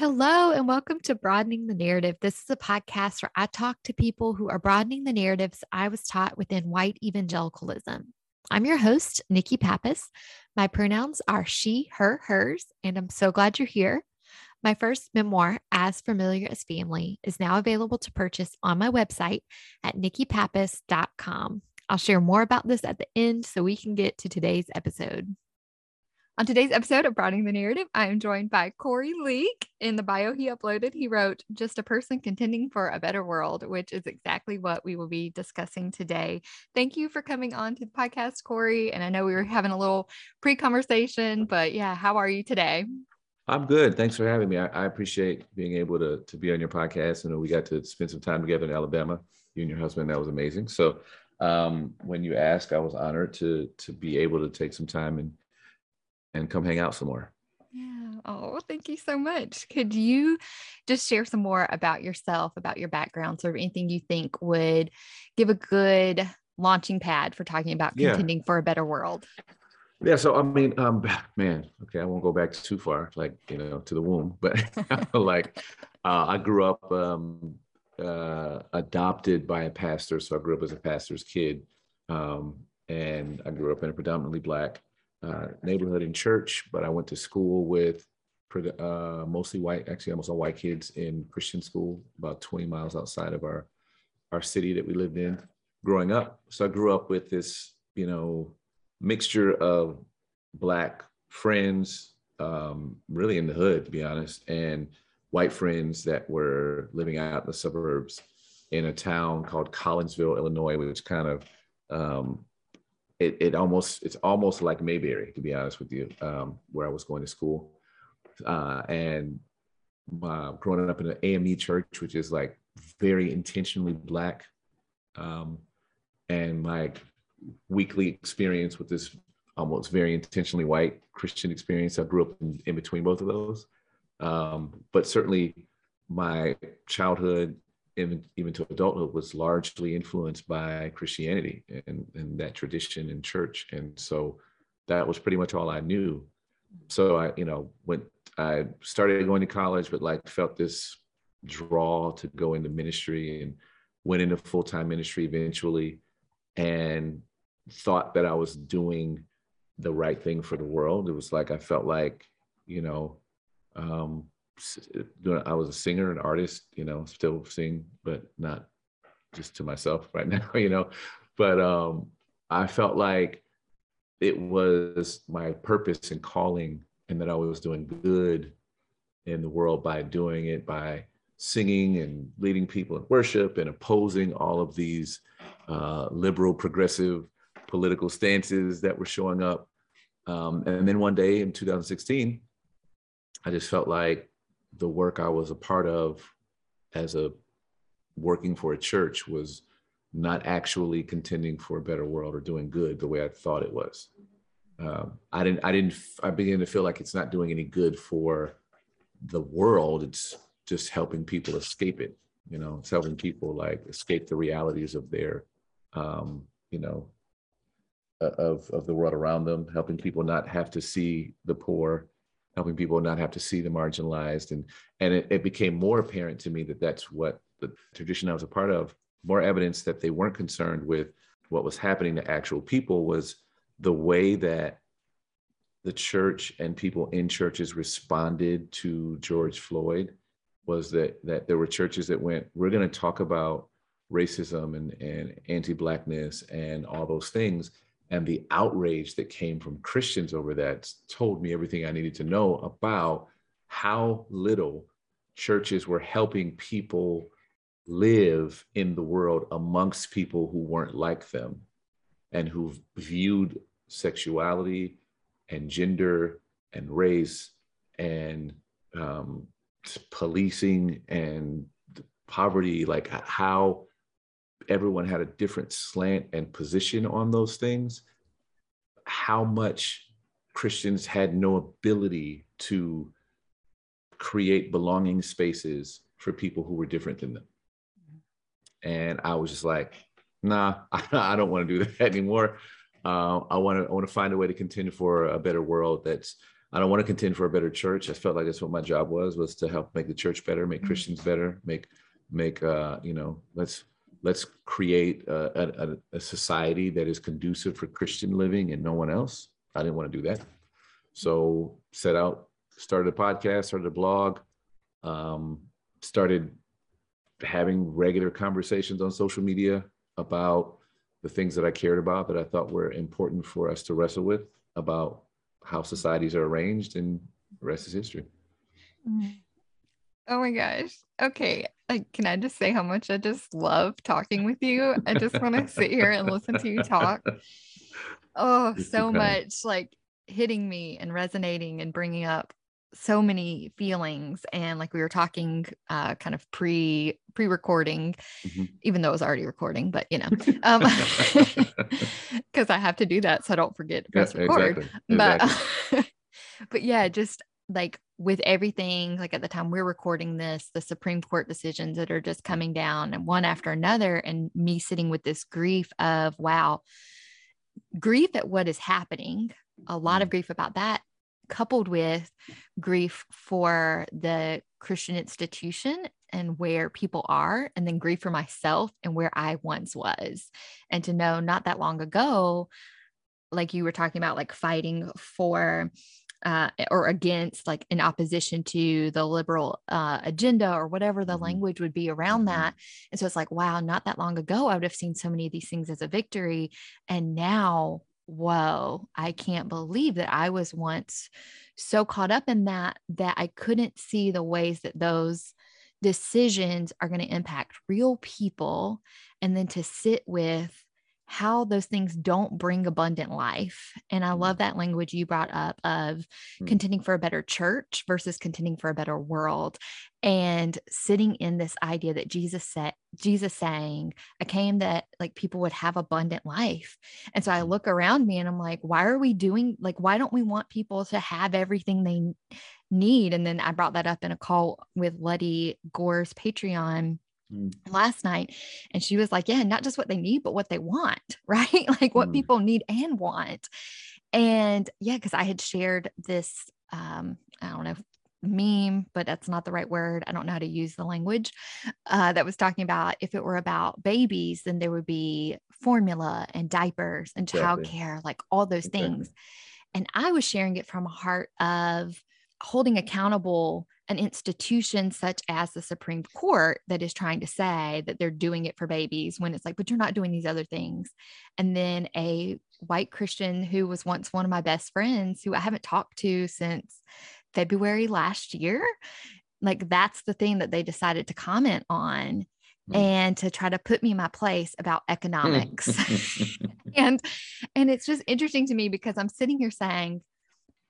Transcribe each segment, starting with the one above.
Hello, and welcome to Broadening the Narrative. This is a podcast where I talk to people who are broadening the narratives I was taught within white evangelicalism. I'm your host, Nikki Pappas. My pronouns are she, her, hers, and I'm so glad you're here. My first memoir, As Familiar as Family, is now available to purchase on my website at nikkipappas.com. I'll share more about this at the end so we can get to today's episode. On today's episode of Broadening the Narrative, I am joined by Corey Leake. In the bio he uploaded, he wrote, Just a person contending for a better world, which is exactly what we will be discussing today. Thank you for coming on to the podcast, Corey. And I know we were having a little pre conversation, but yeah, how are you today? I'm good. Thanks for having me. I, I, appreciate being able to, to be on your podcast. And we got to spend some time together in Alabama, you and your husband. That was amazing. So um, when you asked, I was honored to to be able to take some time and and come hang out some more. Yeah. Oh, thank you so much. Could you just share some more about yourself, about your background, sort of anything you think would give a good launching pad for talking about contending yeah. for a better world? Yeah, so I mean, um, man, okay, I won't go back too far, like you know, to the womb, but like, uh, I grew up um, uh, adopted by a pastor, so I grew up as a pastor's kid, um, and I grew up in a predominantly black uh, neighborhood and church, but I went to school with uh, mostly white, actually almost all white kids in Christian school, about 20 miles outside of our our city that we lived in growing up. So I grew up with this, you know, mixture of black friends, um, really in the hood, to be honest, and white friends that were living out in the suburbs in a town called Collinsville, Illinois, which kind of um, it, it almost it's almost like Mayberry, to be honest with you, um, where I was going to school. Uh, and uh, growing up in an AME church, which is like very intentionally black, um, and my weekly experience with this almost very intentionally white Christian experience. I grew up in, in between both of those, um, but certainly my childhood even, even to adulthood was largely influenced by Christianity and, and that tradition in church. And so that was pretty much all I knew. So I, you know, when I started going to college, but like felt this draw to go into ministry and went into full-time ministry eventually and thought that I was doing the right thing for the world. It was like I felt like, you know, um, I was a singer, an artist, you know, still sing, but not just to myself right now, you know. But um, I felt like it was my purpose and calling, and that I was doing good in the world by doing it, by singing and leading people in worship and opposing all of these uh, liberal, progressive political stances that were showing up. Um, and then one day in 2016, I just felt like the work I was a part of as a working for a church was not actually contending for a better world or doing good the way I thought it was. Um, I didn't. I didn't. I began to feel like it's not doing any good for the world. It's just helping people escape it. You know, it's helping people like escape the realities of their, um, you know, of of the world around them. Helping people not have to see the poor helping people not have to see the marginalized. And and it, it became more apparent to me that that's what the tradition i was a part of more evidence that they weren't concerned with what was happening to actual people was the way that the church and people in churches responded to george floyd was that that there were churches that went we're going to talk about racism and, and anti-blackness and all those things and the outrage that came from Christians over that told me everything I needed to know about how little churches were helping people live in the world amongst people who weren't like them and who viewed sexuality and gender and race and um, policing and poverty, like how everyone had a different slant and position on those things, how much Christians had no ability to create belonging spaces for people who were different than them. And I was just like, nah, I don't want to do that anymore. Uh, I want to I want to find a way to contend for a better world that's I don't want to contend for a better church. I felt like that's what my job was was to help make the church better, make mm-hmm. Christians better, make make uh, you know let's let's create a, a, a, society that is conducive for Christian living and no one else. I didn't want to do that, so set out, started a podcast, started a blog, um, started having regular conversations on social media about the things that I cared about that I thought were important for us to wrestle with about how societies are arranged, and the rest is history. Mm. Oh my gosh. Okay. Like, can I just say how much I just love talking with you? I just want to sit here and listen to you talk. Oh, so much like hitting me and resonating and bringing up so many feelings and like we were talking uh kind of pre pre-recording mm-hmm. even though it was already recording but you know um because i have to do that so i don't forget to press yeah, record exactly. but exactly. but yeah just like with everything like at the time we're recording this the supreme court decisions that are just coming down and one after another and me sitting with this grief of wow grief at what is happening a lot of mm-hmm. grief about that coupled with grief for the Christian institution and where people are, and then grief for myself and where I once was. And to know not that long ago, like you were talking about, like fighting for uh, or against, like in opposition to the liberal uh, agenda or whatever the mm-hmm. language would be around mm-hmm. that. And so it's like, wow, not that long ago, I would have seen so many of these things as a victory. And now whoa, I can't believe that I was once so caught up in that that I couldn't see the ways that those decisions are going to impact real people and then to sit with how those things don't bring abundant life. And I love mm. that language you brought up of mm. contending for a better church versus contending for a better world and sitting in this idea that Jesus said Jesus saying I came that like people would have abundant life. And so I mm. look around me and I'm like why are we doing like why don't we want people to have everything they need and then I brought that up in a call with Letty Gore's Patreon Mm. last night and she was like yeah not just what they need but what they want right like what mm. people need and want and yeah because i had shared this um i don't know meme but that's not the right word i don't know how to use the language uh, that was talking about if it were about babies then there would be formula and diapers and exactly. childcare like all those exactly. things and i was sharing it from a heart of holding accountable an institution such as the Supreme Court that is trying to say that they're doing it for babies when it's like, but you're not doing these other things. And then a white Christian who was once one of my best friends who I haven't talked to since February last year. Like that's the thing that they decided to comment on hmm. and to try to put me in my place about economics. and and it's just interesting to me because I'm sitting here saying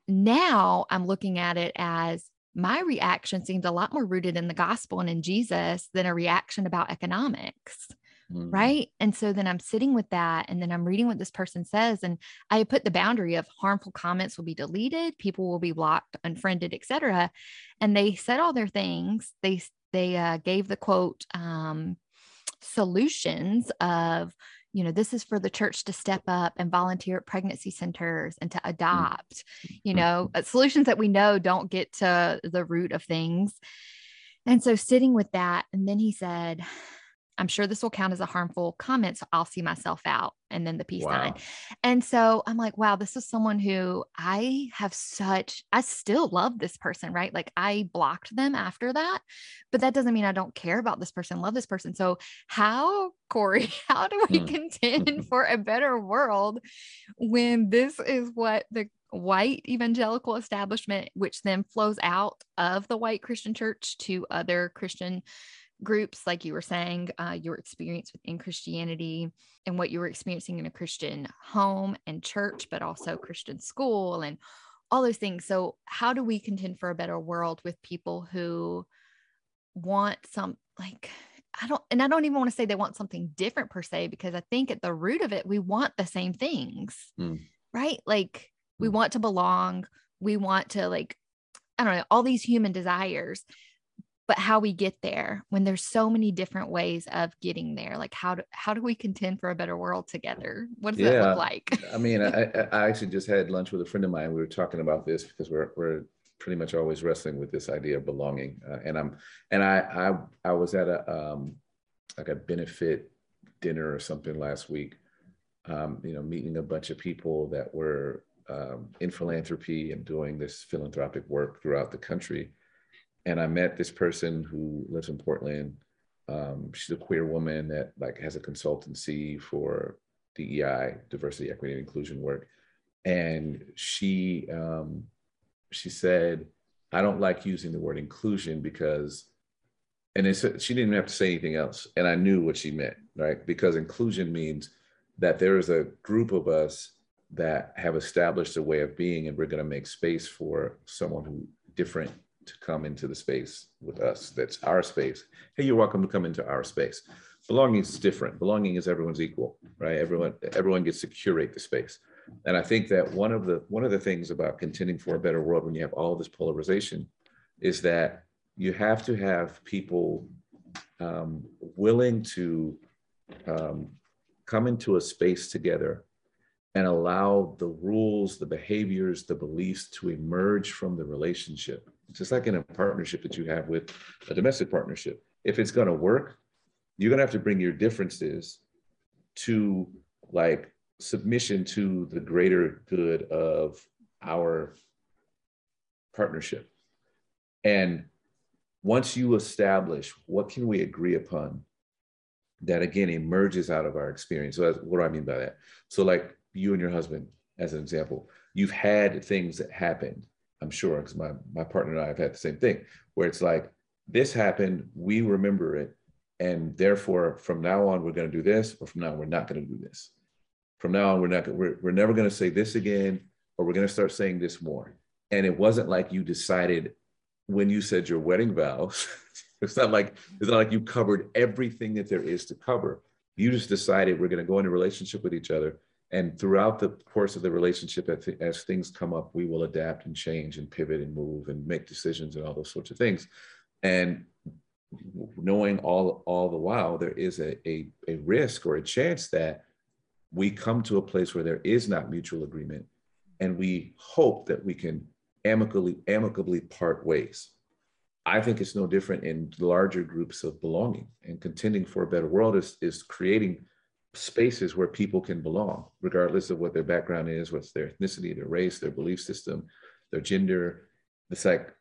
now I'm looking at it as my reaction seemed a lot more rooted in the gospel and in Jesus than a reaction about economics. Mm. Right. And so then I'm sitting with that and then I'm reading what this person says. And I put the boundary of harmful comments will be deleted, people will be blocked, unfriended, etc. And they said all their things. They they uh, gave the quote um, solutions of you know this is for the church to step up and volunteer at pregnancy centers and to mm. adopt you know uh, solutions that we know don't get to the root of things and so sitting with that and then he said I'm sure this will count as a harmful comment. So I'll see myself out and then the peace wow. sign. And so I'm like, wow, this is someone who I have such, I still love this person, right? Like I blocked them after that, but that doesn't mean I don't care about this person, love this person. So how, Corey, how do we mm. contend for a better world when this is what the white evangelical establishment, which then flows out of the white Christian church to other Christian groups, like you were saying, uh, your experience within Christianity and what you were experiencing in a Christian home and church, but also Christian school and all those things. So, how do we contend for a better world with people who want some, like, I don't, and I don't even want to say they want something different per se, because I think at the root of it, we want the same things, mm. right? Like, we hmm. want to belong, we want to, like, I don't know, all these human desires but how we get there when there's so many different ways of getting there like how do how do we contend for a better world together? What does yeah. that look like? I mean I, I actually just had lunch with a friend of mine. We were talking about this because we're we're pretty much always wrestling with this idea of belonging uh, and i'm and i i i was at a um like a benefit dinner or something last week um you know meeting a bunch of people that were um, in philanthropy and doing this philanthropic work throughout the country and I met this person who lives in Portland. Um, she's a queer woman that like has a consultancy for DEI, diversity, equity, and inclusion work. And she um, she said, I don't like using the word inclusion because, and it's, she didn't have to say anything else. And I knew what she meant, right? Because inclusion means that there is a group of us that have established a way of being, and we're going to make space for someone who different to come into the space with us. That's our space. Hey, you're welcome to come into our space. Belonging is different. Belonging is everyone's equal, right? Everyone everyone gets to curate the space. And I think that one of the one of the things about contending for a better world when you have all this polarization is that you have to have people um, willing to um, come into a space together and allow the rules, the behaviors, the beliefs to emerge from the relationship just like in a partnership that you have with a domestic partnership. If it's going to work, you're going to have to bring your differences to like submission to the greater good of our partnership. And once you establish what can we agree upon that again emerges out of our experience. So what do I mean by that? So like you and your husband, as an example, you've had things that happened I'm sure, because my, my partner and I have had the same thing, where it's like, this happened, we remember it, and therefore from now on we're going to do this, or from now on we're not going to do this. From now on we're not we're, we're never going to say this again, or we're going to start saying this more. And it wasn't like you decided when you said your wedding vows. it's not like it's not like you covered everything that there is to cover. You just decided we're going to go into relationship with each other and throughout the course of the relationship as things come up we will adapt and change and pivot and move and make decisions and all those sorts of things. And knowing all all the while there is a, a, a risk or a chance that we come to a place where there is not mutual agreement and we hope that we can amicably amicably part ways. I think it's no different in larger groups of belonging and contending for a better world is, is creating spaces where people can belong, regardless of what their background is, what's their ethnicity, their race, their belief system, their gender. It's like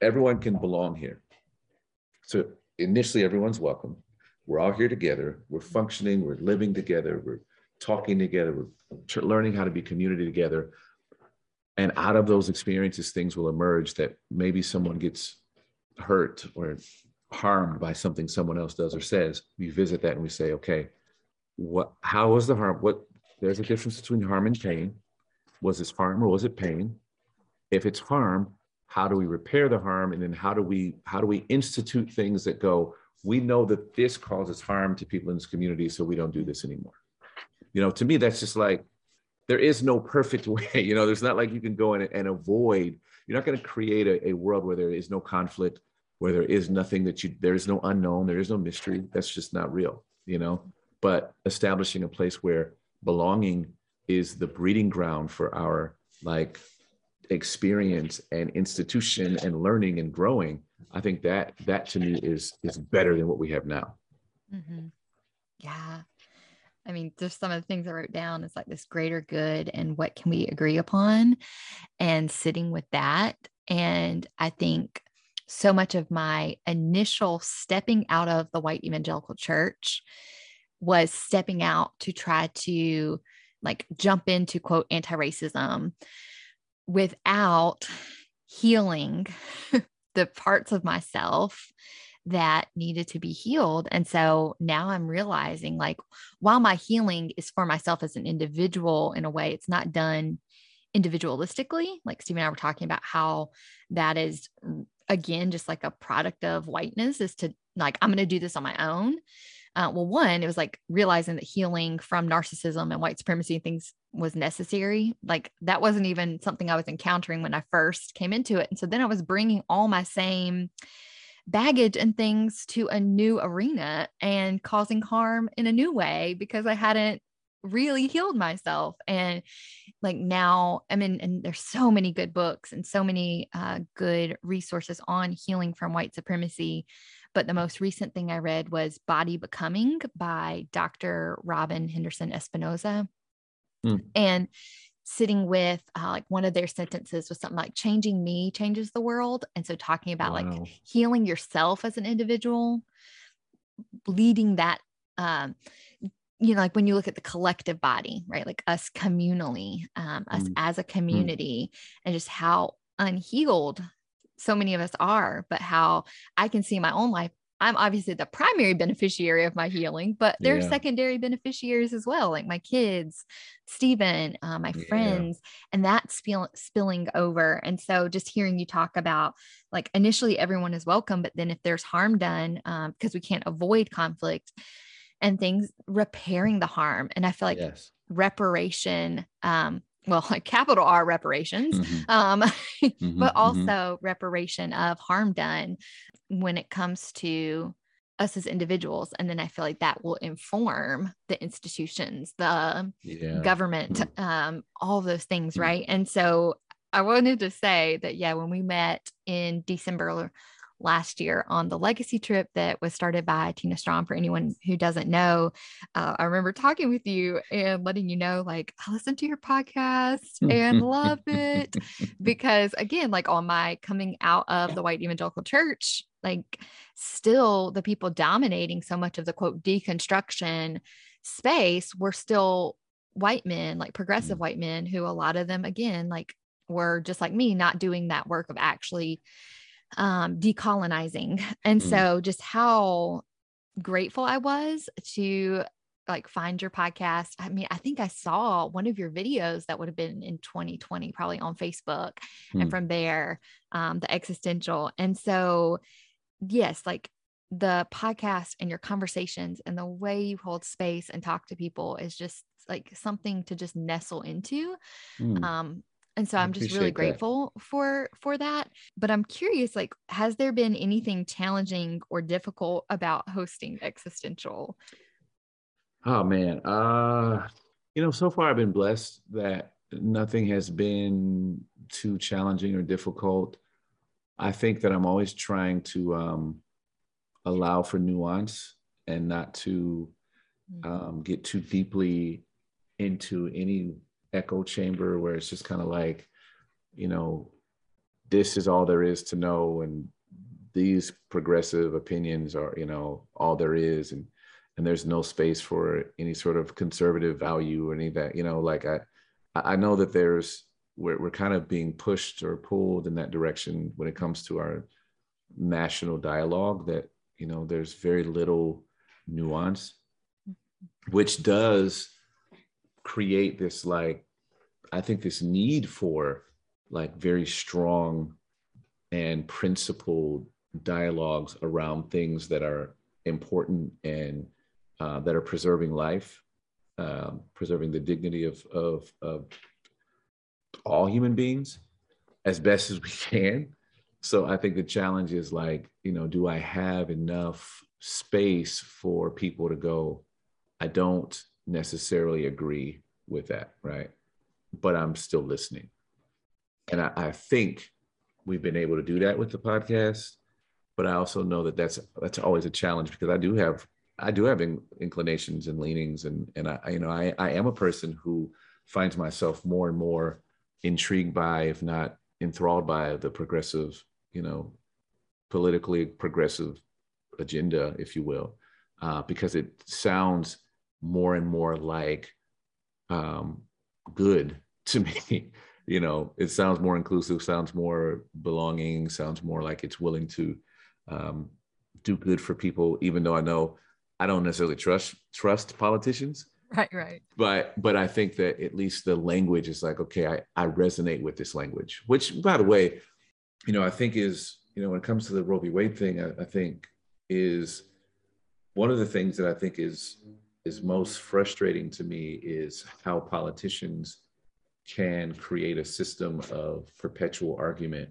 everyone can belong here. So initially, everyone's welcome. We're all here together. We're functioning. We're living together. We're talking together. We're learning how to be community together. And out of those experiences, things will emerge that maybe someone gets hurt or harmed by something someone else does or says. We visit that and we say, okay, what how was the harm what there's a difference between harm and pain. Was this harm or was it pain? If it's harm how do we repair the harm? And then how do we how do we institute things that go we know that this causes harm to people in this community so we don't do this anymore. You know to me that's just like there is no perfect way you know there's not like you can go in and avoid you're not going to create a, a world where there is no conflict where there is nothing that you there is no unknown there is no mystery. That's just not real you know but establishing a place where belonging is the breeding ground for our like experience and institution and learning and growing i think that that to me is is better than what we have now. Mm-hmm. yeah. I mean just some of the things i wrote down is like this greater good and what can we agree upon and sitting with that. And i think so much of my initial stepping out of the white evangelical church was stepping out to try to like jump into quote anti-racism without healing the parts of myself that needed to be healed. And so now I'm realizing like while my healing is for myself as an individual in a way, it's not done individualistically. Like Steve and I were talking about how that is again just like a product of whiteness is to like, I'm going to do this on my own. Uh, well, one, it was like realizing that healing from narcissism and white supremacy and things was necessary. Like that wasn't even something I was encountering when I first came into it. And so then I was bringing all my same baggage and things to a new arena and causing harm in a new way because I hadn't really healed myself and like now i mean and there's so many good books and so many uh, good resources on healing from white supremacy but the most recent thing i read was body becoming by dr Robyn Henderson-Espinoza mm. and sitting with uh, like one of their sentences was something like changing me changes the world and so talking about wow. like healing yourself as an individual leading that um, you know, like when you look at the collective body, right? Like us communally, um, us mm. as a mm. community, mm. and just how unhealed so many of us are, but how I can see my own life. I'm obviously the primary beneficiary of my healing, but there yeah. are secondary beneficiaries as well, like my kids, Stephen, uh, my yeah. friends, and that's spill- spilling over. And so just hearing you talk about like initially everyone is welcome, but then if there's harm done, because um, we can't avoid conflict, and things repairing the harm. And I feel like yes. reparation, um, well, like capital R reparations, mm-hmm. um, mm-hmm, but mm-hmm. also mm-hmm. reparation of harm done when it comes to us as individuals. And then I feel like that will inform the institutions, the yeah. government, mm-hmm. um, all those things, mm-hmm. right? And so I wanted to say that, yeah, when we met in December last year on the legacy trip that was started by Tina Strawn. For anyone who doesn't know, uh, I remember talking with you and letting you know, like, I listened to your podcast and love it. Because again, like on my coming out of the white evangelical church, like still the people dominating so much of the quote deconstruction space were still white men, like progressive mm. white men, who a lot of them, again, like were just like me, not doing that work of actually um, decolonizing. And mm. so just how grateful I was to like find your podcast. I mean, I think I saw one of your videos that would have been in 2020, probably on Facebook. Mm. And from there, um, the existential. And so, yes, like the podcast and your conversations and the way you hold space and talk to people is just like something to just nestle into. Mm. Um, and so i'm just really grateful that. for for that but i'm curious like has there been anything challenging or difficult about hosting existential oh man uh you know so far i've been blessed that nothing has been too challenging or difficult i think that i'm always trying to um allow for nuance and not to mm-hmm. um, get too deeply into any echo chamber where it's just kind of like, you know, this is all there is to know, and these progressive opinions are, you know, all there is, and and there's no space for any sort of conservative value or any of that. You know, like I I know that there's we're we're kind of being pushed or pulled in that direction when it comes to our national dialogue. That you know, there's very little nuance, mm-hmm. which does create this like i think this need for like very strong and principled dialogues around things that are important and uh, that are preserving life um, preserving the dignity of, of, of all human beings as best as we can so i think the challenge is like you know do i have enough space for people to go i don't necessarily agree with that, right? But I'm still listening. And I, I think we've been able to do that with the podcast. But I also know that that's that's always a challenge because I do have I do have in, inclinations and leanings, and and I you know I I am a person who finds myself more and more intrigued by, if not enthralled by, the progressive, you know, politically progressive agenda, if you will, uh, because it sounds more and more like um, good to me. you know, it sounds more inclusive, sounds more belonging, sounds more like it's willing to um, do good for people. Even though I know I don't necessarily trust trust politicians. Right, right. But but I think that at least the language is like okay, I I resonate with this language. Which, by the way, you know, I think is you know when it comes to the Roe v. Wade thing, I, I think is one of the things that I think is is most frustrating to me is how politicians can create a system of perpetual argument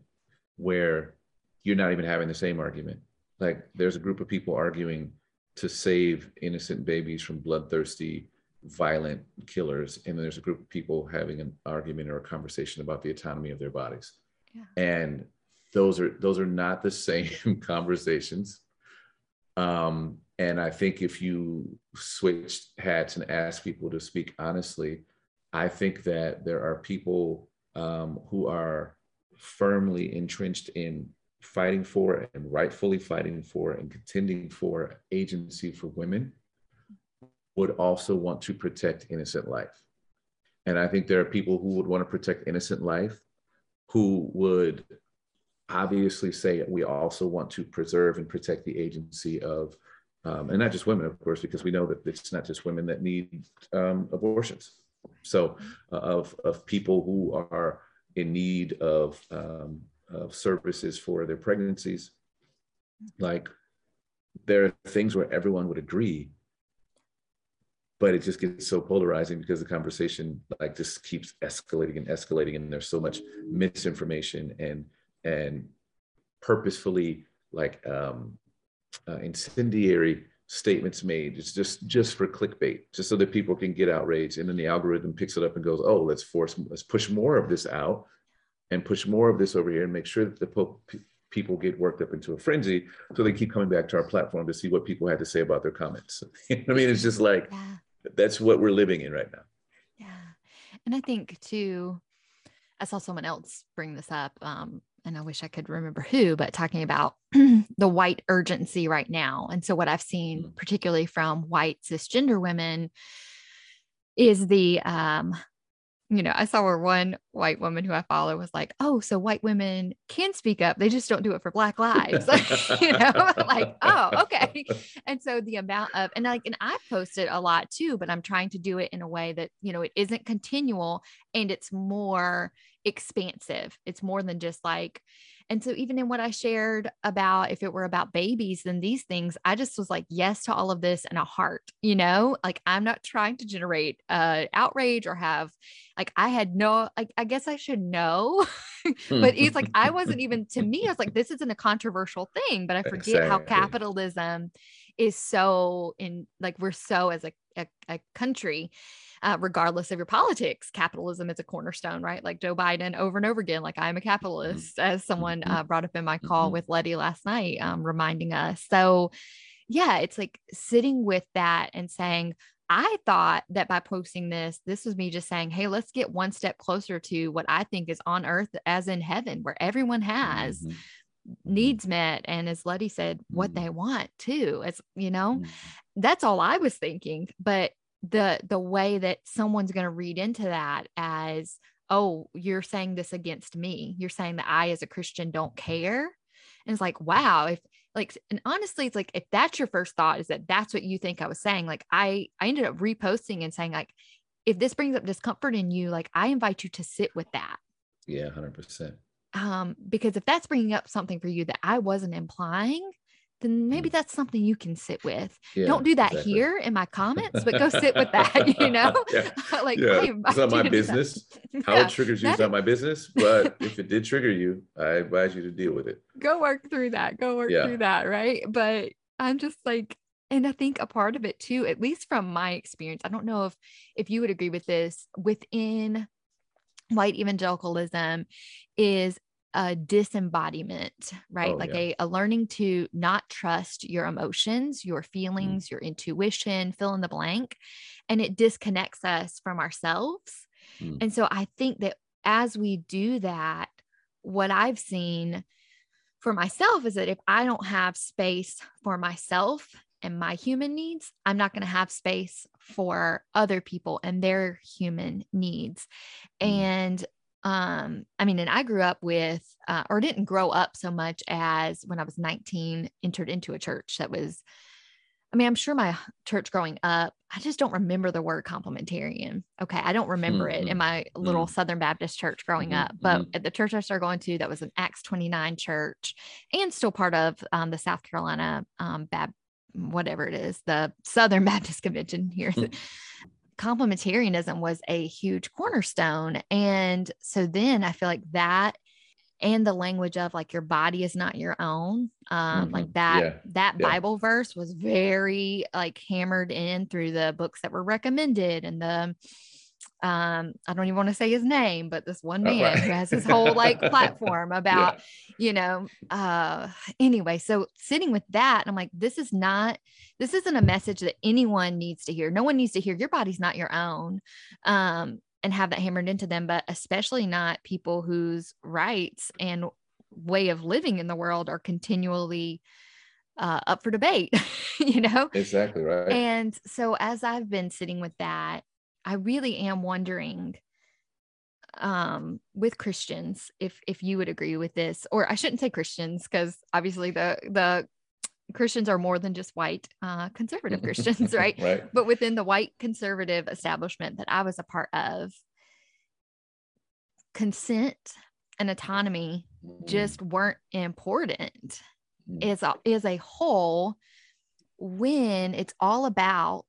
where you're not even having the same argument. Like there's a group of people arguing to save innocent babies from bloodthirsty violent killers and then there's a group of people having an argument or a conversation about the autonomy of their bodies. Yeah. and those are those are not the same conversations. Um, and i think if you switch hats and ask people to speak honestly i think that there are people um, who are firmly entrenched in fighting for and rightfully fighting for and contending for agency for women would also want to protect innocent life. And I think there are people who would want to protect innocent life who would obviously say we also want to preserve and protect the agency of, um, and not just women, of course, because we know that it's not just women that need um, abortions. So, uh, of, of people who are in need of, um, of services for their pregnancies, like there are things where everyone would agree but it just gets so polarizing because the conversation like just keeps escalating and escalating and there's so much misinformation and and purposefully like um uh, incendiary statements made it's just just for clickbait just so that people can get outraged and then the algorithm picks it up and goes oh let's force let's push more of this out and push more of this over here and make sure that the po- people get worked up into a frenzy so they keep coming back to our platform to see what people had to say about their comments i mean it's just like yeah that's what we're living in right now. Yeah. And I think too, I saw someone else bring this up. Um, and I wish I could remember who, but talking about the white urgency right now. And so, what I've seen, mm. particularly from white cisgender women, is the um, you know, I saw where one white woman who I follow was like, "Oh, so white women can speak up; they just don't do it for Black lives." you know, like, "Oh, okay." And so the amount of and like, and I posted a lot too, but I'm trying to do it in a way that you know it isn't continual and it's more expansive. It's more than just like, and so, even in what I shared about if it were about babies and these things, I just was like, yes to all of this and a heart, you know, like I'm not trying to generate uh, outrage or have, like, I had no, like, I guess I should know, but it's like, I wasn't even, to me, I was like, this isn't a controversial thing, but I forget exactly. how capitalism is so in, like, we're so as a, a, a country uh, regardless of your politics. Capitalism is a cornerstone, right? Like Joe Biden over and over again, like I'm a mm-hmm. capitalist, as someone mm-hmm. uh, brought up in my call mm-hmm. with Letty last night, um, reminding us. So, yeah, it's like sitting with that and saying, I thought that by posting this, this was me just saying, hey, let's get one step closer to what I think is on earth as in heaven, where everyone has mm-hmm. needs met. And as Letty said, what they want too. As you know, mm-hmm. that's all I was thinking. But the the way that someone's going to read into that as oh you're saying this against me. You're saying that i as a christian don't care. And it's like wow if like and honestly it's like if that's your first thought is that that's what you think i was saying like i i ended up reposting and saying like if this brings up discomfort in you like i invite you to sit with that. Yeah 100% um because if that's bringing up something for you that i wasn't implying then maybe mm. that's something you can sit with. Yeah, Don't do that exactly. here in my comments, but go sit with that, you know? yeah. like, yeah. it's not my business. How yeah. it triggers you is not my business. But if it did trigger you, I advise you to deal with it. Go work through that. Go work through that. Right. But I'm just like, and I think a part of it too, at least from my experience, I don't know if if you would agree with this within white evangelicalism is a disembodiment, right? Oh, like yeah. a, a, learning to not trust your emotions, your mm. feelings, mm. your intuition, fill in the blank. And it disconnects us from ourselves. Mm. And so I think that as we do that, what I've seen for myself is that if I don't have space for myself and my human needs, I'm not going to have space for other people and their human needs. Mm. And um i mean and i grew up with uh, or didn't grow up so much as when i was 19 entered into a church that was i mean i'm sure my church growing up i just don't remember the word complementarian okay i don't remember mm-hmm. it in my little mm-hmm. southern baptist church growing mm-hmm. up but mm-hmm. at the church i started going to that was an acts 29 church and still part of um, the south carolina um, Bab- whatever it is the southern baptist convention here mm complementarianism was a huge cornerstone. And so then I feel like that and the language of like your body is not your own um mm-hmm. like that yeah. that yeah. bible verse was very like hammered in through the books that were recommended and the um i don't even want to say his name but this one man right. who has his whole like platform about yeah. you know uh anyway so sitting with that i'm like this is not this isn't a message that anyone needs to hear no one needs to hear your body's not your own um and have that hammered into them, but especially not people whose rights and way of living in the world are continually uh, up for debate, you know? Exactly right. And so as I've been sitting with that, I really am wondering um with christians if if you would agree with this or i shouldn't say christians because obviously the the Christians are more than just white uh, conservative Christians, right? right? But within the white conservative establishment that I was a part of, consent and autonomy mm. just weren't important. Mm. Is a, is a whole when it's all about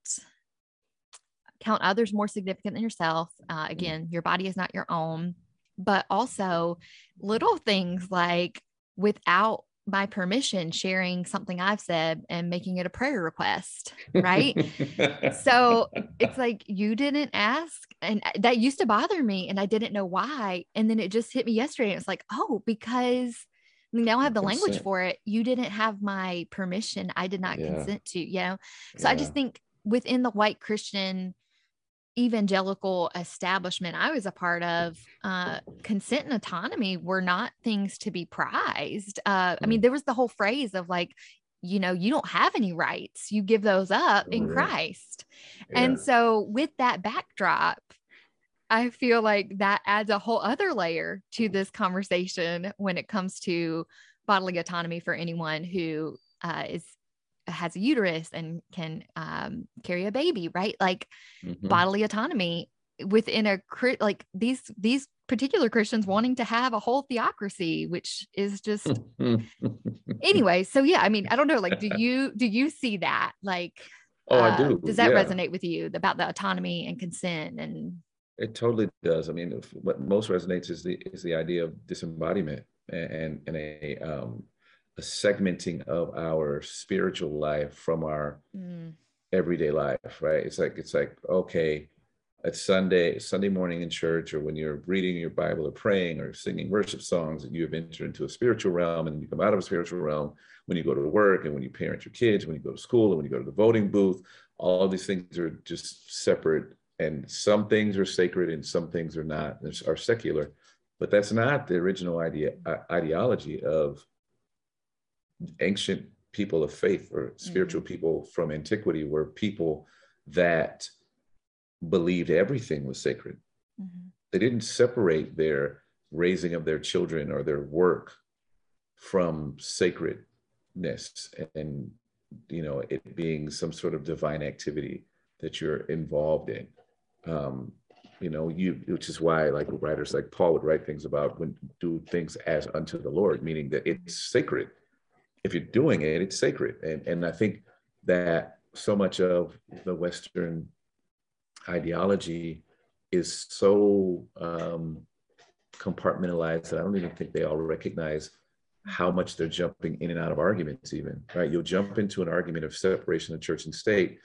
count others more significant than yourself. Uh, mm. again, your body is not your own, but also little things like without my permission sharing something I've said and making it a prayer request, right? so it's like you didn't ask, and uh, that used to bother me, and I didn't know why. And then it just hit me yesterday. And it's like, oh, because now I have the consent. language for it. You didn't have my permission. I did not yeah. consent to, you know? So yeah. I just think within the white Christian evangelical establishment I was a part of, uh, consent and autonomy were not things to be prized. Uh, I mean, mm. there was the whole phrase of like, you know, you don't have any rights, you give those up in Christ. Yeah. And so, with that backdrop, I feel like that adds a whole other layer to this conversation when it comes to bodily autonomy for anyone who uh, is has a uterus and can um, carry a baby, right? Like mm-hmm. bodily autonomy within a like these these particular Christians wanting to have a whole theocracy, which is just anyway. So yeah, I mean, I don't know. Like, do you do you see that? Like, oh, uh, I do. Does that yeah. resonate with you about the autonomy and consent and? It totally does. I mean, what most resonates is the is the idea of disembodiment and and a um, a segmenting of our spiritual life from our mm. everyday life, right? It's like it's like okay, it's Sunday Sunday morning in church, or when you're reading your Bible or praying or singing worship songs, and you have entered into a spiritual realm, and you come out of a spiritual realm when you go to work, and when you parent your kids, when you go to school, and when you go to the voting booth. All of these things are just separate, and some things are sacred, and some things are not, are secular. But that's not the original idea ideology of ancient people of faith or spiritual mm-hmm. people from antiquity were people that believed everything was sacred. Mm-hmm. They didn't separate their raising of their children or their work from sacredness and you know it being some sort of divine activity that you're involved in um you know you which is why like writers like paul would write things about when do things as unto the lord meaning that it's sacred if you're doing it, it's sacred. And, and I think that so much of the Western ideology is so um, compartmentalized that I don't even think they all recognize how much they're jumping in and out of arguments, even, right? You'll jump into an argument of separation of church and state,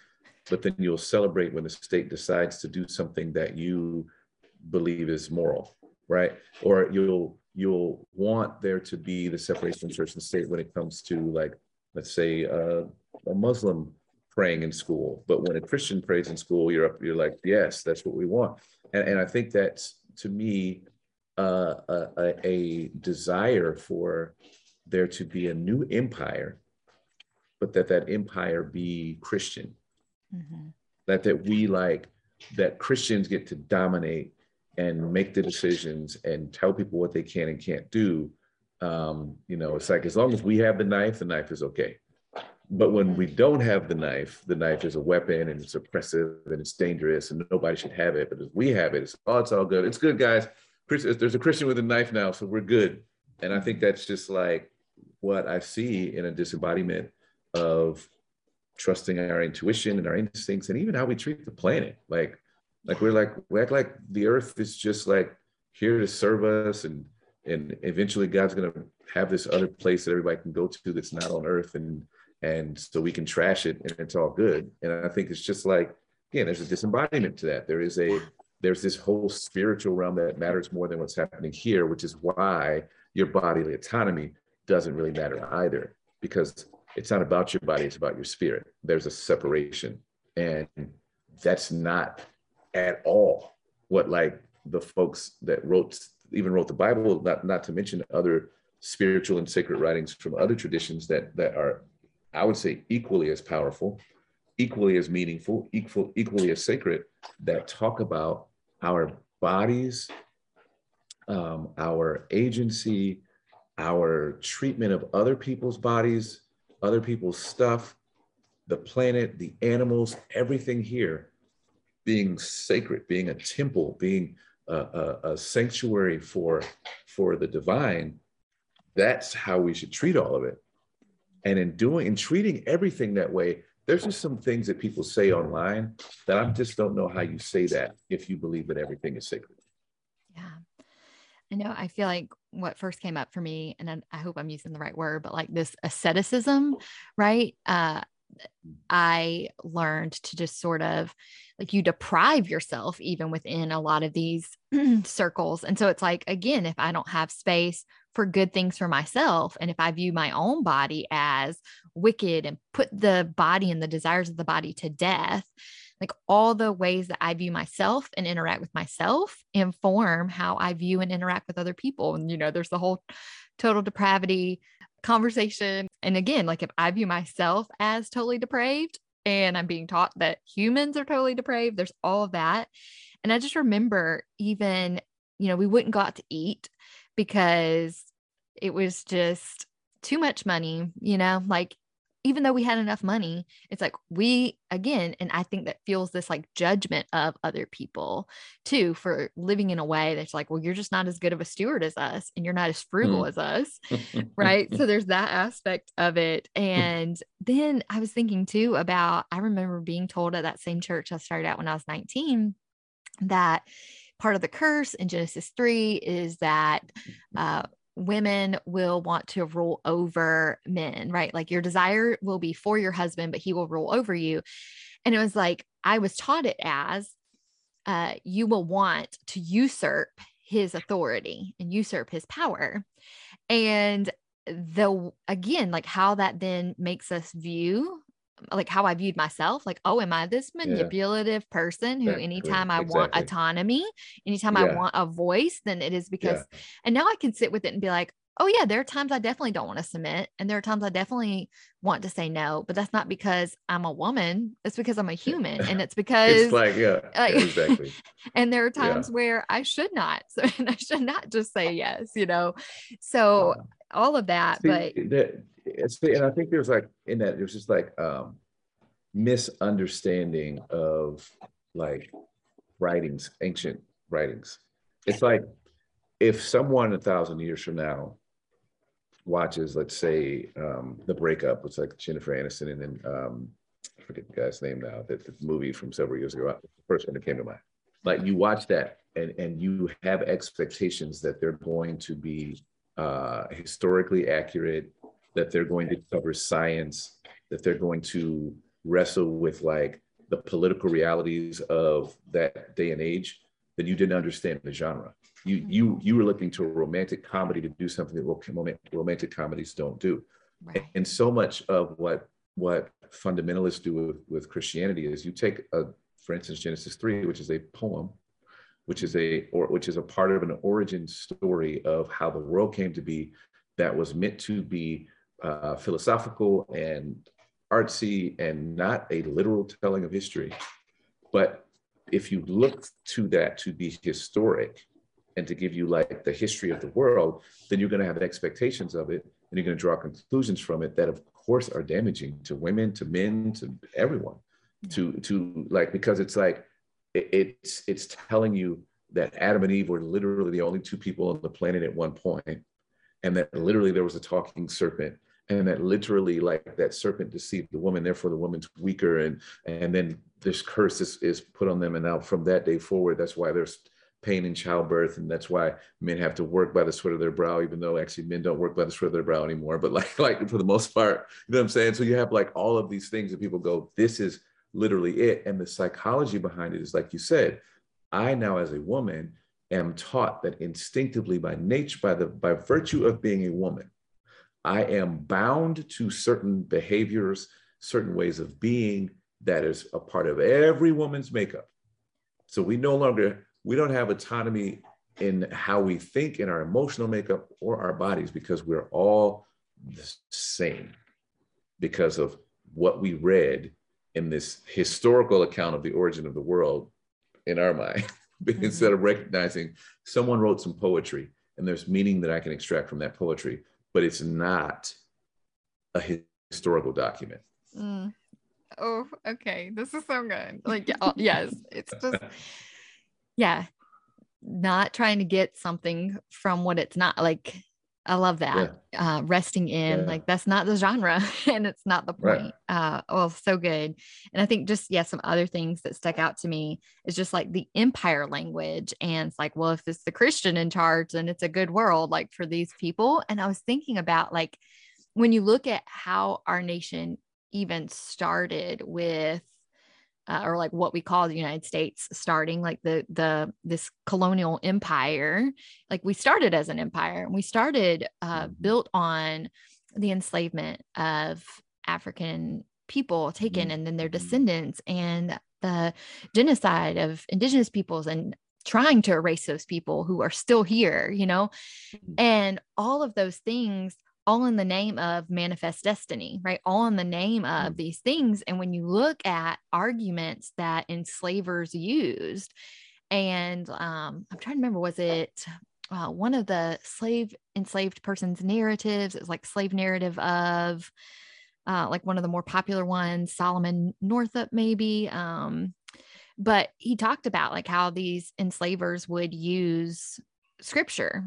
but then you'll celebrate when the state decides to do something that you believe is moral, right? Or you'll you'll want there to be the separation of church and state when it comes to like let's say uh, a muslim praying in school. But when a christian prays in school you're up you're like yes that's what we want. And, and i think that's to me uh, a, a, desire for there to be a new empire but that that empire be christian. Mm-hmm. that that we like that christians get to dominate and make the decisions and tell people what they can and can't do. Um, you know, it's like as long as we have the knife, the knife is okay. But when we don't have the knife, the knife is a weapon and it's oppressive and it's dangerous and nobody should have it. But as we have it, it's oh, it's all good. It's good, guys. There's a Christian with a knife now, so we're good. And I think that's just like what I see in a disembodiment of trusting our intuition and our instincts and even how we treat the planet. Like like we're like we act like the earth is just like here to serve us and and eventually God's to have this other place that everybody can go to that's not on earth and and so we can trash it and it's all good. And i think it's just like again there's a disembodiment to that. There is a there's this whole spiritual realm that matters more than what's happening here which is why your bodily autonomy doesn't really matter either because it's not about your body it's about your spirit. There's a separation. And that's not at all what like the folks that wrote even wrote the bible not, not to mention other spiritual and sacred writings from other traditions that that are i would say equally as powerful equally as meaningful equal equally as sacred that talk about our bodies um, our agency our treatment of other people's bodies other people's stuff the planet the animals everything here being sacred being a temple being a, a, a sanctuary for for the divine that's how we should treat all of it. And in doing in treating everything that way, there's just some things that people say online that I just don't know how you say that if you believe that everything is sacred. Yeah. I know. I feel like what first came up for me, and I, I hope I'm using the right word, but like this asceticism, right? Uh, I learned to just sort of like you deprive yourself even within a lot of these circles. And so it's like, again, if I don't have space for good things for myself, and if I view my own body as wicked and put the body and the desires of the body to death, like all the ways that I view myself and interact with myself inform how I view and interact with other people. And, you know, there's the whole total depravity conversation. And again, like if I view myself as totally depraved and I'm being taught that humans are totally depraved, there's all of that. And I just remember even, you know, we wouldn't go out to eat because it was just too much money, you know, like even though we had enough money, it's like we, again, and I think that feels this like judgment of other people too for living in a way that's like, well, you're just not as good of a steward as us and you're not as frugal mm. as us. right. so there's that aspect of it. And then I was thinking too about, I remember being told at that same church I started out when I was 19 that part of the curse in Genesis 3 is that uh, women will want to rule over men, right? Like your desire will be for your husband, but he will rule over you. And it was like, I was taught it as uh, you will want to usurp his authority and usurp his power. And the again, like how that then makes us view like how I viewed myself, like, oh, am I this manipulative yeah. person who exactly. anytime I exactly. want autonomy, anytime yeah. I want a voice, then it is because, yeah. and now I can sit with it and be like, oh yeah, there are times I definitely don't want to submit. And there are times I definitely want to say no, but that's not because I'm a woman. It's because I'm a human. And it's because it's like, yeah, like, exactly. and there are times where I should not. So and I should not just say yes, you know. So uh-huh. All of that, See, but that, and I think there's like in that there's just like um misunderstanding of like writings, ancient writings. It's like if someone a thousand years from now watches, let's say, um, the breakup, it's like Jennifer Aniston and then um, I forget the guy's name now, that the movie from several years ago, the first one that came to mind. Like you watch that and, and you have expectations that they're going to be uh, historically accurate, that they're going to cover science, that they're going to wrestle with like the political realities of that day and age, then you didn't understand the genre. You mm-hmm. you you were looking to a romantic comedy to do something that romantic comedies don't do. Right. And so much of what what fundamentalists do with, with Christianity is you take a, for instance, Genesis 3, which is a poem, which is a or which is a part of an origin story of how the world came to be that was meant to be uh, philosophical and artsy and not a literal telling of history. But if you look to that to be historic and to give you like the history of the world, then you're going to have expectations of it and you're going to draw conclusions from it that, of course, are damaging to women, to men, to everyone. To to like because it's like it's it's telling you that Adam and Eve were literally the only two people on the planet at one point, and that literally there was a talking serpent and that literally like that serpent deceived the woman therefore the woman's weaker and and then this curse is, is put on them. And now from that day forward that's why there's pain in childbirth and that's why men have to work by the sweat of their brow even though actually men don't work by the sweat of their brow anymore. But like like for the most part you know what i'm saying? So you have like all of these things that people go this is literally it. And the psychology behind it is like you said i now as a woman am taught that instinctively by nature by the by virtue of being a woman i am bound to certain behaviors certain ways of being that is a part of every woman's makeup. So we no longer we don't have autonomy in how we think in our emotional makeup or our bodies because we're all the same because of what we read in this historical account of the origin of the world in our mind mm-hmm. instead of recognizing someone wrote some poetry and there's meaning that i can extract from that poetry but it's not a historical document mm. oh okay this is so good like yes it's just yeah not trying to get something from what it's not like i love that yeah. uh resting in yeah. like that's not the genre and it's not the point right. uh well so good and i think just yeah some other things that stuck out to me is just like the empire language and it's like well if it's the christian in charge then it's a good world like for these people and i was thinking about like when you look at how our nation even started with uh, or like what we call the United States starting like the the this colonial empire like we started as an empire and we started uh, mm-hmm. built on the enslavement of African people taken mm-hmm. and then their mm-hmm. descendants and the genocide of indigenous peoples and trying to erase those people who are still here you know and all of those things all in the name of manifest destiny, right? All in the name of mm. these things. And when you look at arguments that enslavers used, and um, I'm trying to remember, was it uh, one of the slave enslaved person's narratives? It was like slave narrative of uh, like one of the more popular ones, Solomon Northup, maybe. Um, but he talked about like how these enslavers would use scripture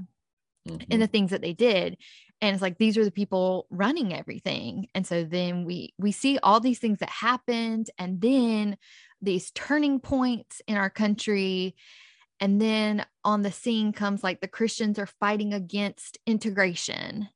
mm-hmm. in the things that they did and it's like these are the people running everything and so then we we see all these things that happened and then these turning points in our country and then on the scene comes like the christians are fighting against integration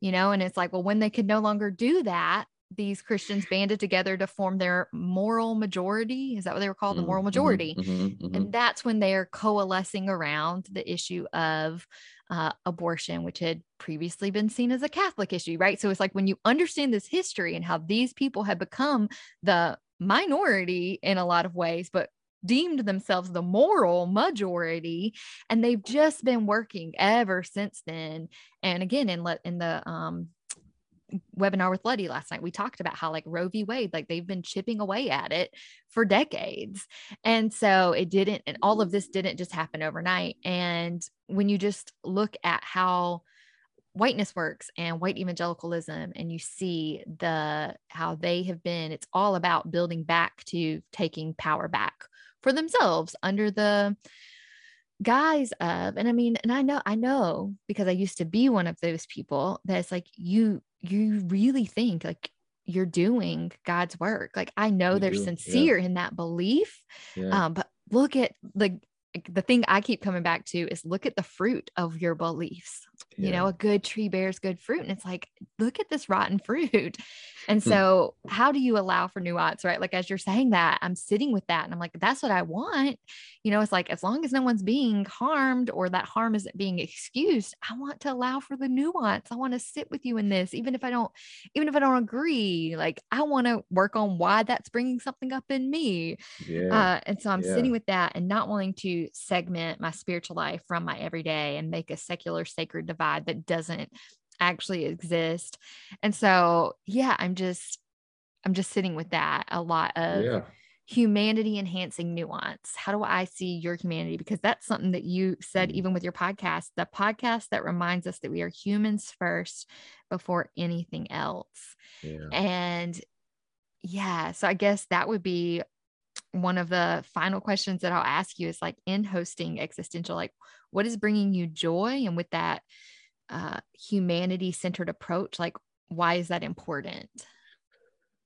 you know and it's like well when they could no longer do that these Christians banded together to form their moral majority. Is that what they were called? The moral mm-hmm, majority. Mm-hmm, mm-hmm. And that's when they are coalescing around the issue of uh, abortion, which had previously been seen as a Catholic issue, right? So it's like when you understand this history and how these people have become the minority in a lot of ways, but deemed themselves the moral majority and they've just been working ever since then and again in let in the um webinar with Luddy last night, we talked about how like Roe v. Wade, like they've been chipping away at it for decades. And so it didn't, and all of this didn't just happen overnight. And when you just look at how whiteness works and white evangelicalism and you see the how they have been it's all about building back to taking power back for themselves under the guise of and i mean and i know i know because i used to be one of those people that's like you you really think like you're doing God's work. Like I know you they're do. sincere yeah. in that belief. Yeah. Um, but look at the the thing I keep coming back to is look at the fruit of your beliefs yeah. you know a good tree bears good fruit and it's like look at this rotten fruit and hmm. so how do you allow for nuance right like as you're saying that i'm sitting with that and i'm like that's what i want you know it's like as long as no one's being harmed or that harm isn't being excused i want to allow for the nuance i want to sit with you in this even if i don't even if i don't agree like i want to work on why that's bringing something up in me yeah. uh, and so i'm yeah. sitting with that and not wanting to segment my spiritual life from my everyday and make a secular sacred divide that doesn't actually exist. And so, yeah, I'm just, I'm just sitting with that a lot of yeah. humanity enhancing nuance. How do I see your humanity? Because that's something that you said, mm. even with your podcast, the podcast that reminds us that we are humans first before anything else. Yeah. And yeah, so I guess that would be one of the final questions that I'll ask you is like in hosting existential, like what is bringing you joy? And with that uh, humanity centered approach, like why is that important?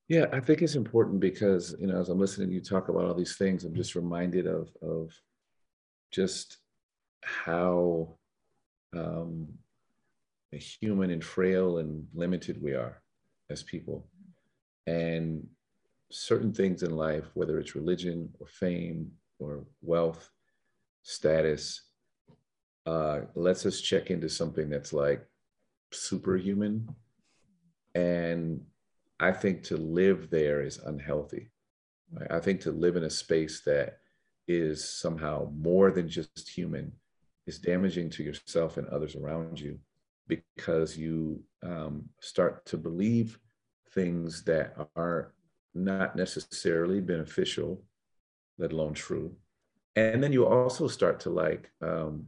Yeah, I think it's important because, you know, as I'm listening to you talk about all these things, I'm just reminded of, of just how um, human and frail and limited we are as people. And certain things in life, whether it's religion or fame or wealth, status, uh, lets us check into something that's like superhuman. And I think to live there is unhealthy. Right? I think to live in a space that is somehow more than just human is damaging to yourself and others around you because you um, start to believe things that are not necessarily beneficial, let alone true. And then you also start to like um,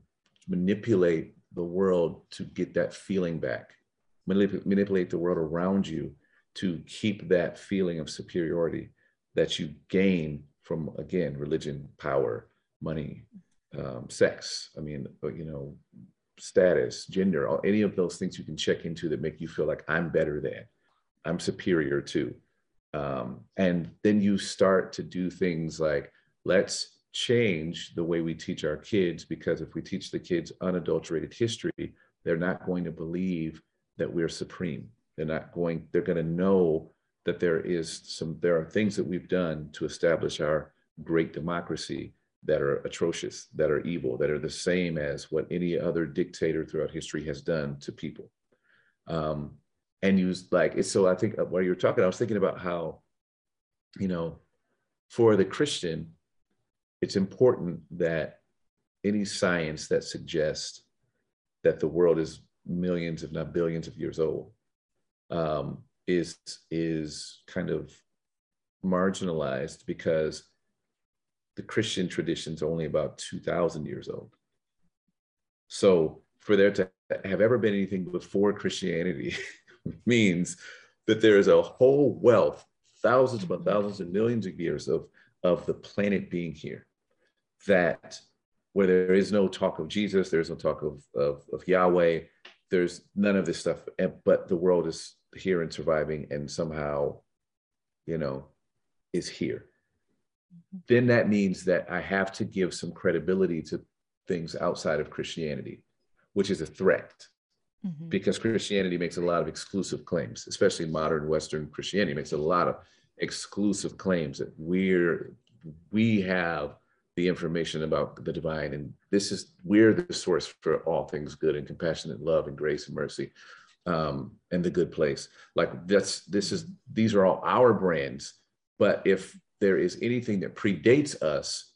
manipulate the world to get that feeling back, Manip- manipulate the world around you to keep that feeling of superiority that you gain from, again, religion, power, money, um, sex. I mean, uh, you know, status, gender, all, any of those things you can check into that make you feel like I'm better than, I'm superior to. Um, and then you start to do things like, let's change the way we teach our kids, because if we teach the kids unadulterated history, they're not going to believe that we're supreme. They're not going, they're going to know that there is some, there are things that we've done to establish our great democracy that are atrocious, that are evil, that are the same as what any other dictator throughout history has done to people. Um, and use like it's so I think uh, while you're talking, I was thinking about how, you know, for the Christian, it's important that any science that suggests that the world is millions, if not billions, of years old, um, is is kind of marginalized because the Christian tradition is only about 2,000 years old. So for there to have ever been anything before Christianity means that there is a whole wealth, thousands upon thousands and millions of years of, of the planet being here, that where there is no talk of Jesus, there's no talk of, of, of Yahweh, there's none of this stuff, but the world is here and surviving and somehow, you know, is here then that means that I have to give some credibility to things outside of Christianity, which is a threat. Mm-hmm. Because Christianity makes a lot of exclusive claims, especially modern Western Christianity makes a lot of exclusive claims that we're we have the information about the divine and this is we're the source for all things good and compassionate love and grace and mercy um, and the good place like that's this is these are all our brands but if there is anything that predates us,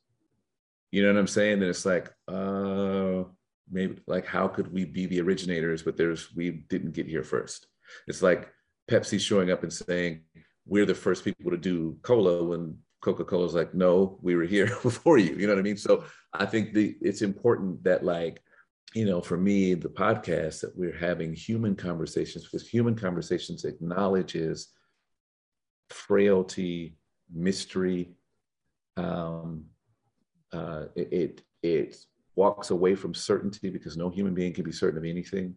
you know what I'm saying? Then it's like, uh, maybe like how could we be the originators, but there's we didn't get here first. It's like Pepsi showing up and saying we're the first people to do cola when Coca-Cola's like, no, we were here before you. You know what I mean? So I think the it's important that like, you know, for me, the podcast that we're having human conversations because human conversations acknowledges frailty, mystery. Um, uh, it, it, it walks away from certainty because no human being can be certain of anything.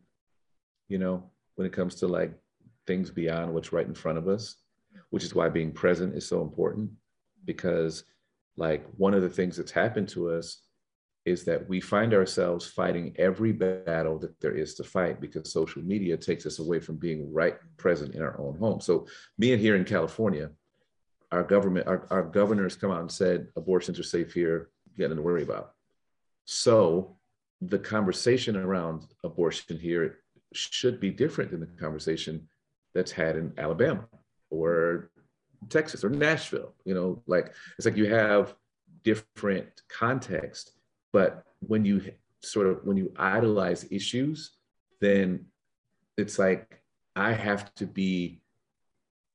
You know, when it comes to like things beyond what's right in front of us, which is why being present is so important. Because like one of the things that's happened to us is that we find ourselves fighting every battle that there is to fight because social media takes us away from being right present in our own home. So, being here in California, our government, our, our governors come out and said abortions are safe here, get nothing to worry about. So the conversation around abortion here should be different than the conversation that's had in Alabama or Texas or Nashville. You know, like it's like you have different context, but when you sort of when you idolize issues, then it's like I have to be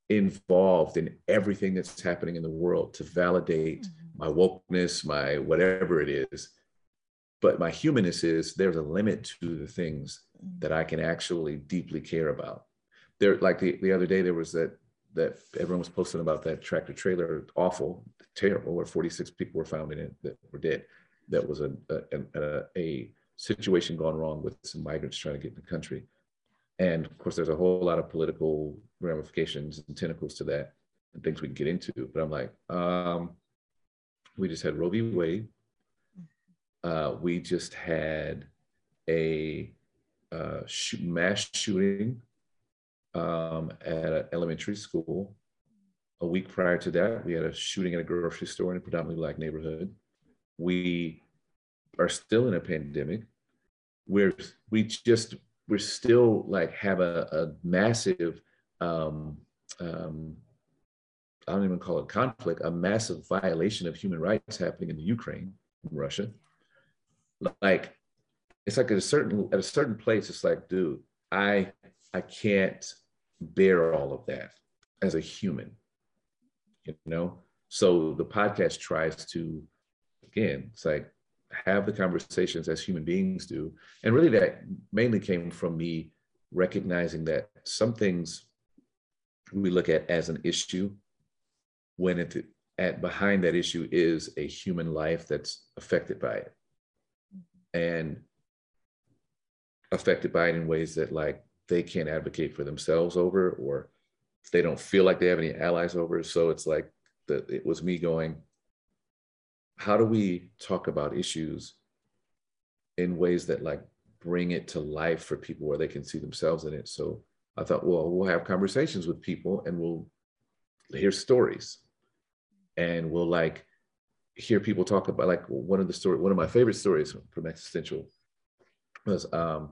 involved in everything that's happening in the world to validate mm-hmm. my wokeness, my whatever it is. But my humanness is there's a limit to the things that I can actually deeply care about. There, like the, the other day, there was that that everyone was posting about that tractor trailer, awful, terrible, where 46 people were found in it that were dead. That was a, a, a, a situation gone wrong with some migrants trying to get in the country. And of course, there's a whole lot of political ramifications and tentacles to that and things we can get into. But I'm like, um, we just had Roe v. Wade. uh, we just had a uh, shoot, mass shooting um, at an elementary school. A week prior to that, we had a shooting at a grocery store in a predominantly black neighborhood. We are still in a pandemic. We're we just we're still like have a, a massive um, um, I don't even call it conflict, a massive violation of human rights happening in the Ukraine, in Russia. Like it's like at a certain at a certain place, it's like, dude, I I can't bear all of that as a human, you know. So the podcast tries to, again, it's like have the conversations as human beings do, and really that mainly came from me recognizing that some things we look at as an issue when it at behind that issue is a human life that's affected by it. Mm-hmm. And affected by it in ways that like they can't advocate for themselves over or they don't feel like they have any allies over. So it's like that it was me going how do we talk about issues in ways that like bring it to life for people where they can see themselves in it? So i thought well we'll have conversations with people and we'll hear stories and we'll like hear people talk about like one of the story one of my favorite stories from existential was um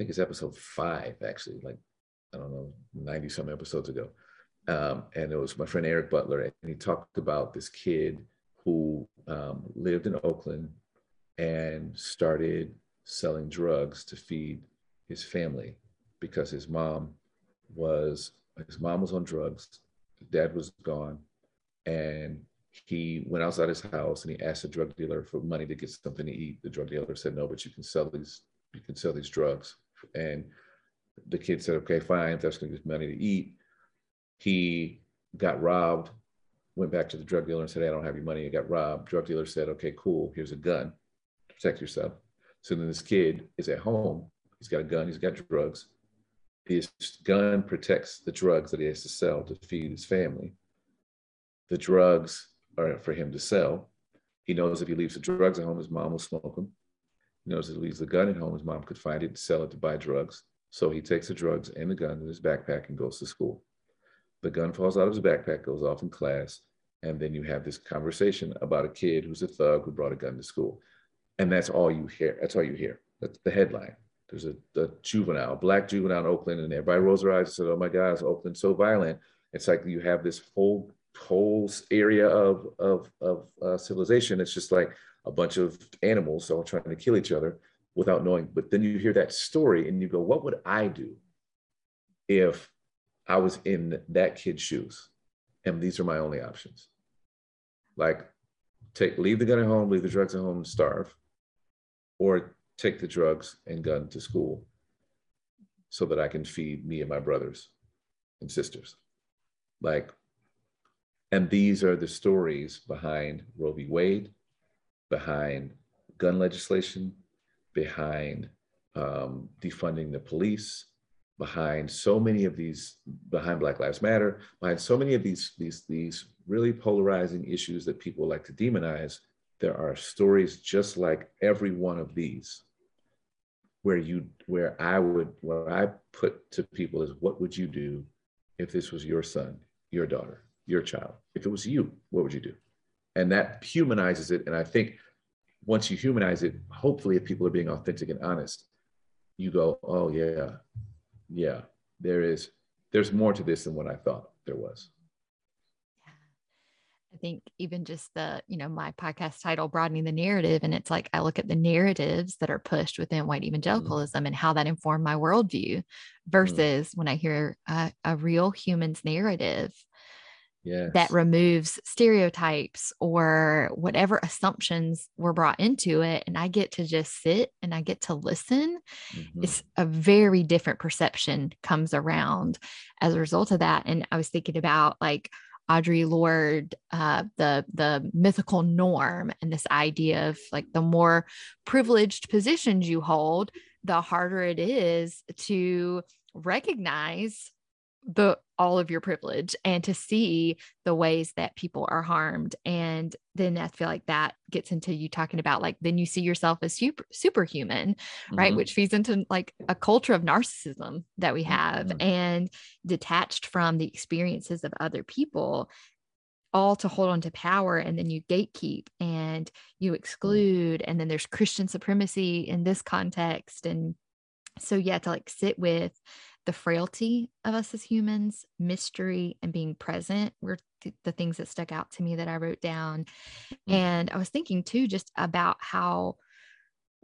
think it's episode five actually, like I don't know, 90 some episodes ago. Um, and it was my friend Eric Butler, and he talked about this kid who um, lived in Oakland and started selling drugs to feed his family because his mom was his mom was on drugs, dad was gone, and he went outside his house and he asked a drug dealer for money to get something to eat. The drug dealer said, "No, but you can sell these you can sell these drugs. And the kid said, okay, fine, if that's going to get money to eat. He got robbed, went back to the drug dealer and said, I don't have your money. I got robbed. Drug dealer said, okay, cool, here's a gun, protect yourself. So then this kid is at home. He's got a gun, he's got drugs. His gun protects the drugs that he has to sell to feed his family. The drugs are for him to sell. He knows if he leaves the drugs at home, his mom will smoke them. Knows that he leaves the gun at home. His mom could find it, sell it to buy drugs. So he takes the drugs and the gun in his backpack and goes to school. The gun falls out of his backpack, goes off in class, and then you have this conversation about a kid who's a thug who brought a gun to school. And that's all you hear. That's all you hear. That's the headline. There's a, a juvenile, black juvenile in Oakland, and everybody rolls their eyes and says, "Oh my God, is Oakland so violent?" It's like you have this whole whole area of of of uh, civilization. It's just like a bunch of animals all trying to kill each other without knowing. But then you hear that story and you go, what would I do if I was in that kid's shoes? And these are my only options. Like take leave the gun at home, leave the drugs at home and starve, or take the drugs and gun to school so that I can feed me and my brothers and sisters. Like, and these are the stories behind Roe v. Wade, behind gun legislation, behind um, defunding the police, behind so many of these, behind Black Lives Matter, behind so many of these, these, these really polarizing issues that people like to demonize, there are stories just like every one of these where you where I would where I put to people is what would you do if this was your son, your daughter, your child? If it was you, what would you do? And that humanizes it and i think once you humanize it hopefully if people are being authentic and honest you go oh yeah yeah there is there's more to this than what i thought there was I think even just the, you know, my podcast title, Broadening the Narrative, and it's like I look at the narratives that are pushed within white mm-hmm. evangelicalism mm. and how that informed my worldview mm. versus mm. when I hear a, a real human's narrative yes. that removes stereotypes or whatever assumptions were brought into it. And I get to just sit and I get to listen. Mm-hmm. It's a very different perception comes around as a result of that. And I was thinking about like, Audre Lorde, uh, the the mythical norm, and this idea of like the more privileged positions you hold, the harder it is to recognize the all of your privilege and to see the ways that people are harmed. And then i feel like that gets into you talking about like then you see yourself as super superhuman right? Mhm. which feeds into like a culture of narcissism that we have Mhm. and detached from the experiences of other people all to hold on to power. And then you gatekeep and you exclude and then there's christian supremacy in this context. And so yeah to like sit with the frailty of us as humans mystery and being present were th- the things that stuck out to me that i wrote down Mm. and i was thinking too just about how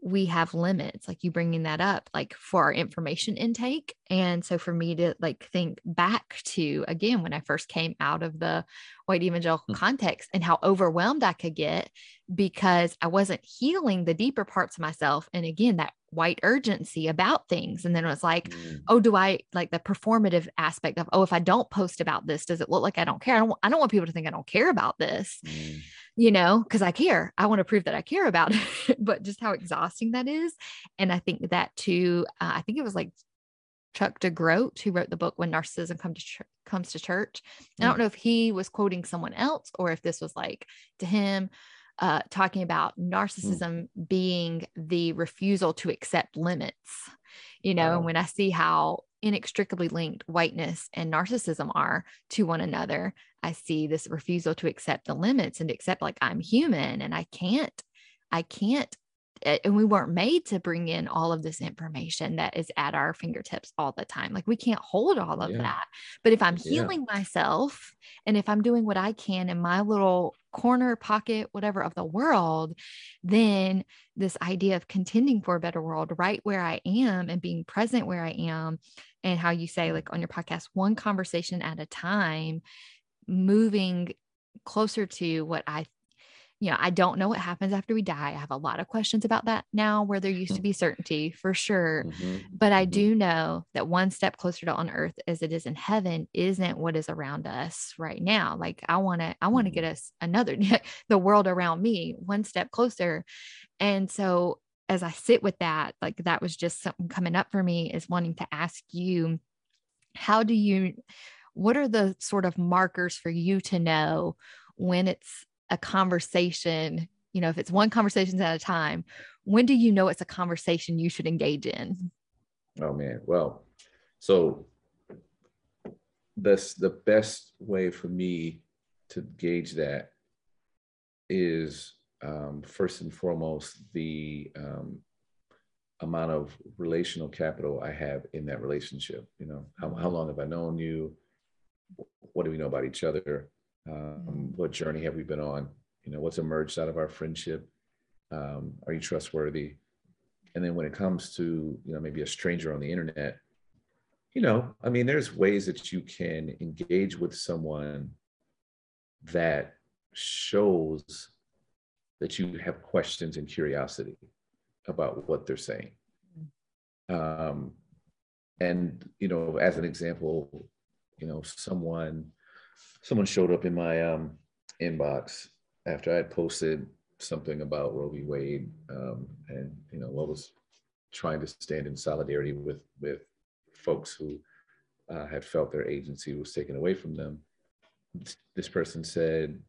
we have limits like you bringing that up like for our information intake and so for me to like think back to again when i first came out of the white evangelical Hmm. context and how overwhelmed i could get because i wasn't healing the deeper parts of myself and again that white urgency about things and then it was like Mm. oh do i like the performative aspect of oh if i don't post about this does it look like i don't care i don't, I don't want people to think i don't care about this Mm. you know, because I care. I want to prove that I care about it, but just how exhausting that is. And I think that too, uh, I think it was like Chuck DeGroat who wrote the book When Narcissism Come to Ch- Comes to Church. I don't know if he was quoting someone else or if this was like to him. Uh, talking about narcissism being the refusal to accept limits, you know, Wow. and when I see how inextricably linked whiteness and narcissism are to one another, I see this refusal to accept the limits and accept like I'm human and I can't, I can't. And we weren't made to bring in all of this information that is at our fingertips all the time. Like we can't hold all of Yeah. that. But if I'm Yeah. healing myself and if I'm doing what I can in my little corner, pocket, whatever of the world, then this idea of contending for a better world right where I am and being present where I am, and how you say, like on your podcast, one conversation at a time, moving closer to what I, you know, I don't know what happens after we die. I have a lot of questions about that now where there used to be certainty for sure. Mhm. But I Mhm. do know that one step closer to on earth as it is in heaven isn't what is around us right now. Like I want to, I want to get us another, the world around me one step closer. And so as I sit with that, like that was just something coming up for me is wanting to ask you, how do you, what are the sort of markers for you to know when it's a conversation? You know, if it's one conversation at a time, when do you know it's a conversation you should engage in? Oh man. Well, so that's the best way for me to gauge that is um, first and foremost the um, amount of relational capital I have in that relationship. You know, how, how long have I known you? What do we know about each other? Um, what journey have we been on? You know, what's emerged out of our friendship? Um, are you trustworthy? And then when it comes to, you know, maybe a stranger on the internet, you know, I mean, there's ways that you can engage with someone that shows that you have questions and curiosity about what they're saying. Um, and you know, as an example, you know, someone someone showed up in my um, inbox after I had posted something about Roe v. Wade, um, and you know, what was trying to stand in solidarity with with folks who uh, had felt their agency was taken away from them. This person said,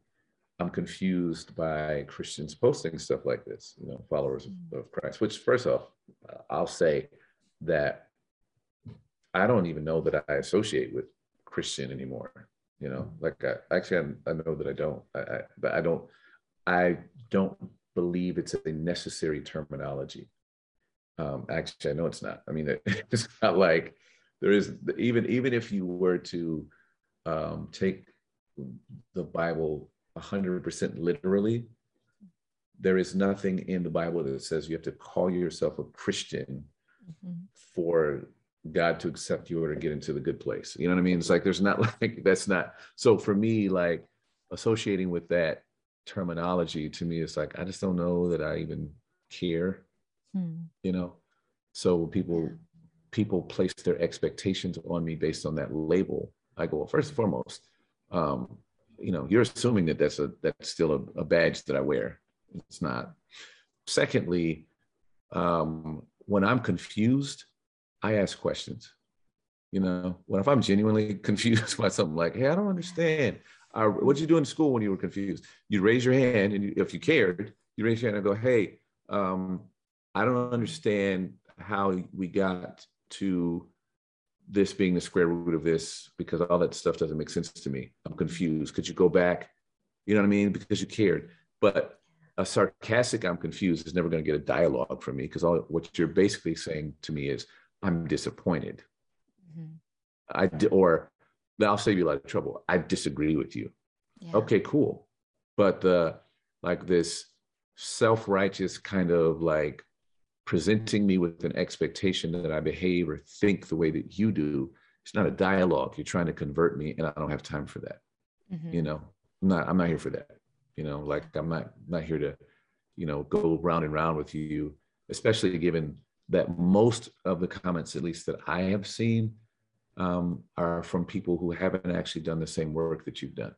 "I'm confused by Christians posting stuff like this, you know, followers of, of Christ." Which, first off, uh, I'll say that I don't even know that I associate with Christian anymore. You know, like I actually I, I know that I don't, I, I, but I don't, I don't believe it's a necessary terminology. Um, actually, I know it's not. I mean, it's not like there is even even if you were to um, take the Bible 100% literally, there is nothing in the Bible that says you have to call yourself a Christian Mhm. for God to accept you or to get into the good place. You know what I mean? It's like there's not like that's not so for me, like associating with that terminology to me, it's like I just don't know that I even care, Hmm. you know. So people people place their expectations on me based on that label. I go, well, first and foremost, um, you know, you're assuming that that's a that's still a, a badge that I wear. It's not. Secondly, um, when I'm confused, I ask questions. You know, what if I'm genuinely confused by something like, hey, I don't understand. What did you do in school when you were confused? You raise your hand, and you, if you cared, you raise your hand and go, hey, um, I don't understand how we got to this being the square root of this because all that stuff doesn't make sense to me. I'm confused. Could you go back? You know what I mean? Because you cared. But a sarcastic I'm confused is never going to get a dialogue from me because all what you're basically saying to me is I'm disappointed. Mm-hmm. I or I'll save you a lot of trouble. I disagree with you. Yeah. Okay, cool. But the like this self-righteous kind of like presenting me with an expectation that I behave or think the way that you do, it's not a dialogue. You're trying to convert me, and I don't have time for that. Mm-hmm. You know, I'm not. I'm not here for that. You know, like I'm not not here to, you know, go round and round with you, especially given that most of the comments, at least that I have seen, um, are from people who haven't actually done the same work that you've done.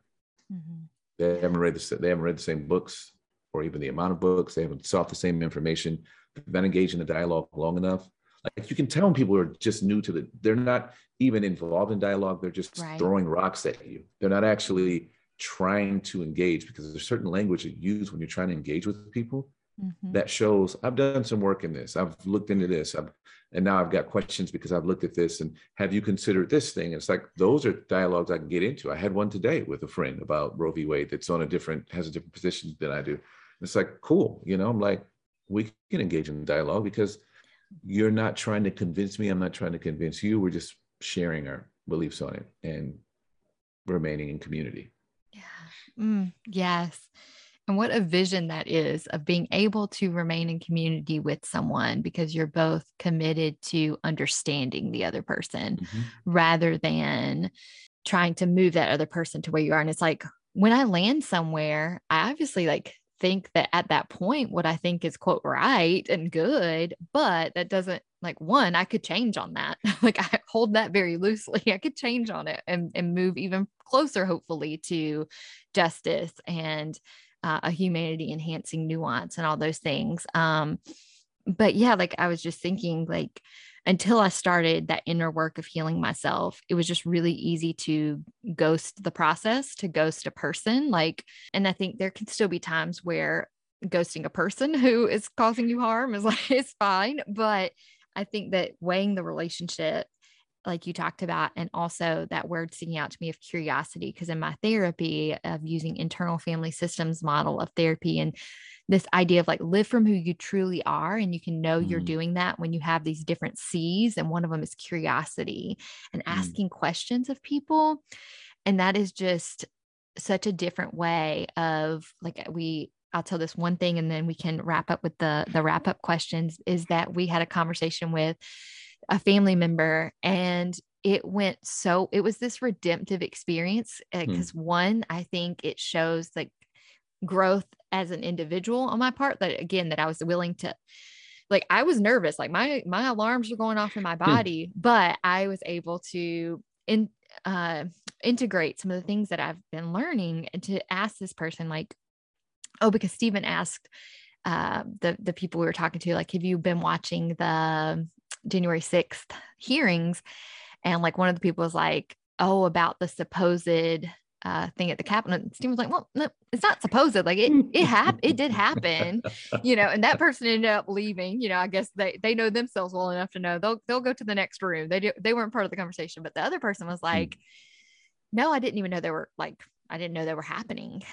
Mm-hmm. They haven't read the they haven't read the same books or even the amount of books. They haven't sought the same information. They've been engaged in the dialogue long enough. Like you can tell when people are just new to the, they're not even involved in dialogue. They're just right. throwing rocks at you. They're not actually trying to engage because there's certain language you use when you're trying to engage with people mm-hmm. that shows I've done some work in this. I've looked into this. I've, and now I've got questions because I've looked at this. And have you considered this thing? it's like those are dialogues I can get into. I had one today with a friend about Roe v. Wade that's on a different has a different position than I do. It's like cool, you know. I'm like we can engage in dialogue because you're not trying to convince me. I'm not trying to convince you. We're just sharing our beliefs on it and remaining in community. Mm, yes. And what a vision that is of being able to remain in community with someone because you're both committed to understanding the other person mm-hmm. rather than trying to move that other person to where you are. And it's like when I land somewhere, I obviously like think that at that point, what I think is quote right and good, but that doesn't like one, I could change on that. like I hold that very loosely. I could change on it and, and move even closer, hopefully, to justice and uh, a humanity enhancing nuance and all those things. Um, but yeah, like I was just thinking, like, until I started that inner work of healing myself, it was just really easy to ghost the process, to ghost a person. Like, and I think there can still be times where ghosting a person who is causing you harm is like, it's fine. But I think that weighing the relationship, like you talked about, and also that word sticking out to me of curiosity, because in my therapy of using internal family systems model of therapy and this idea of like live from who you truly are and you can know mm. you're doing that when you have these different C's and one of them is curiosity and mm. asking mm. questions of people and that is just such a different way of like we I'll tell this one thing and then we can wrap up with the the wrap up questions is that we had a conversation with a family member and it went so it was this redemptive experience because uh, mm. one I think it shows like growth as an individual on my part that again that I was willing to like I was nervous like my my alarms were going off in my hmm. body hmm. but I was able to in uh integrate some of the things that I've been learning and to ask this person like oh because Stephen asked uh the the people we were talking to like have you been watching the January 6th hearings and like one of the people was like oh about the supposed uh, thing at the Capitol. And Steve was like, well, no, it's not supposed like it, it happened. It did happen, you know, and that person ended up leaving, you know, I guess they, they know themselves well enough to know they'll, they'll go to the next room. They do, they weren't part of the conversation, but the other person was hmm. like, no, I didn't even know they were like, I didn't know they were happening.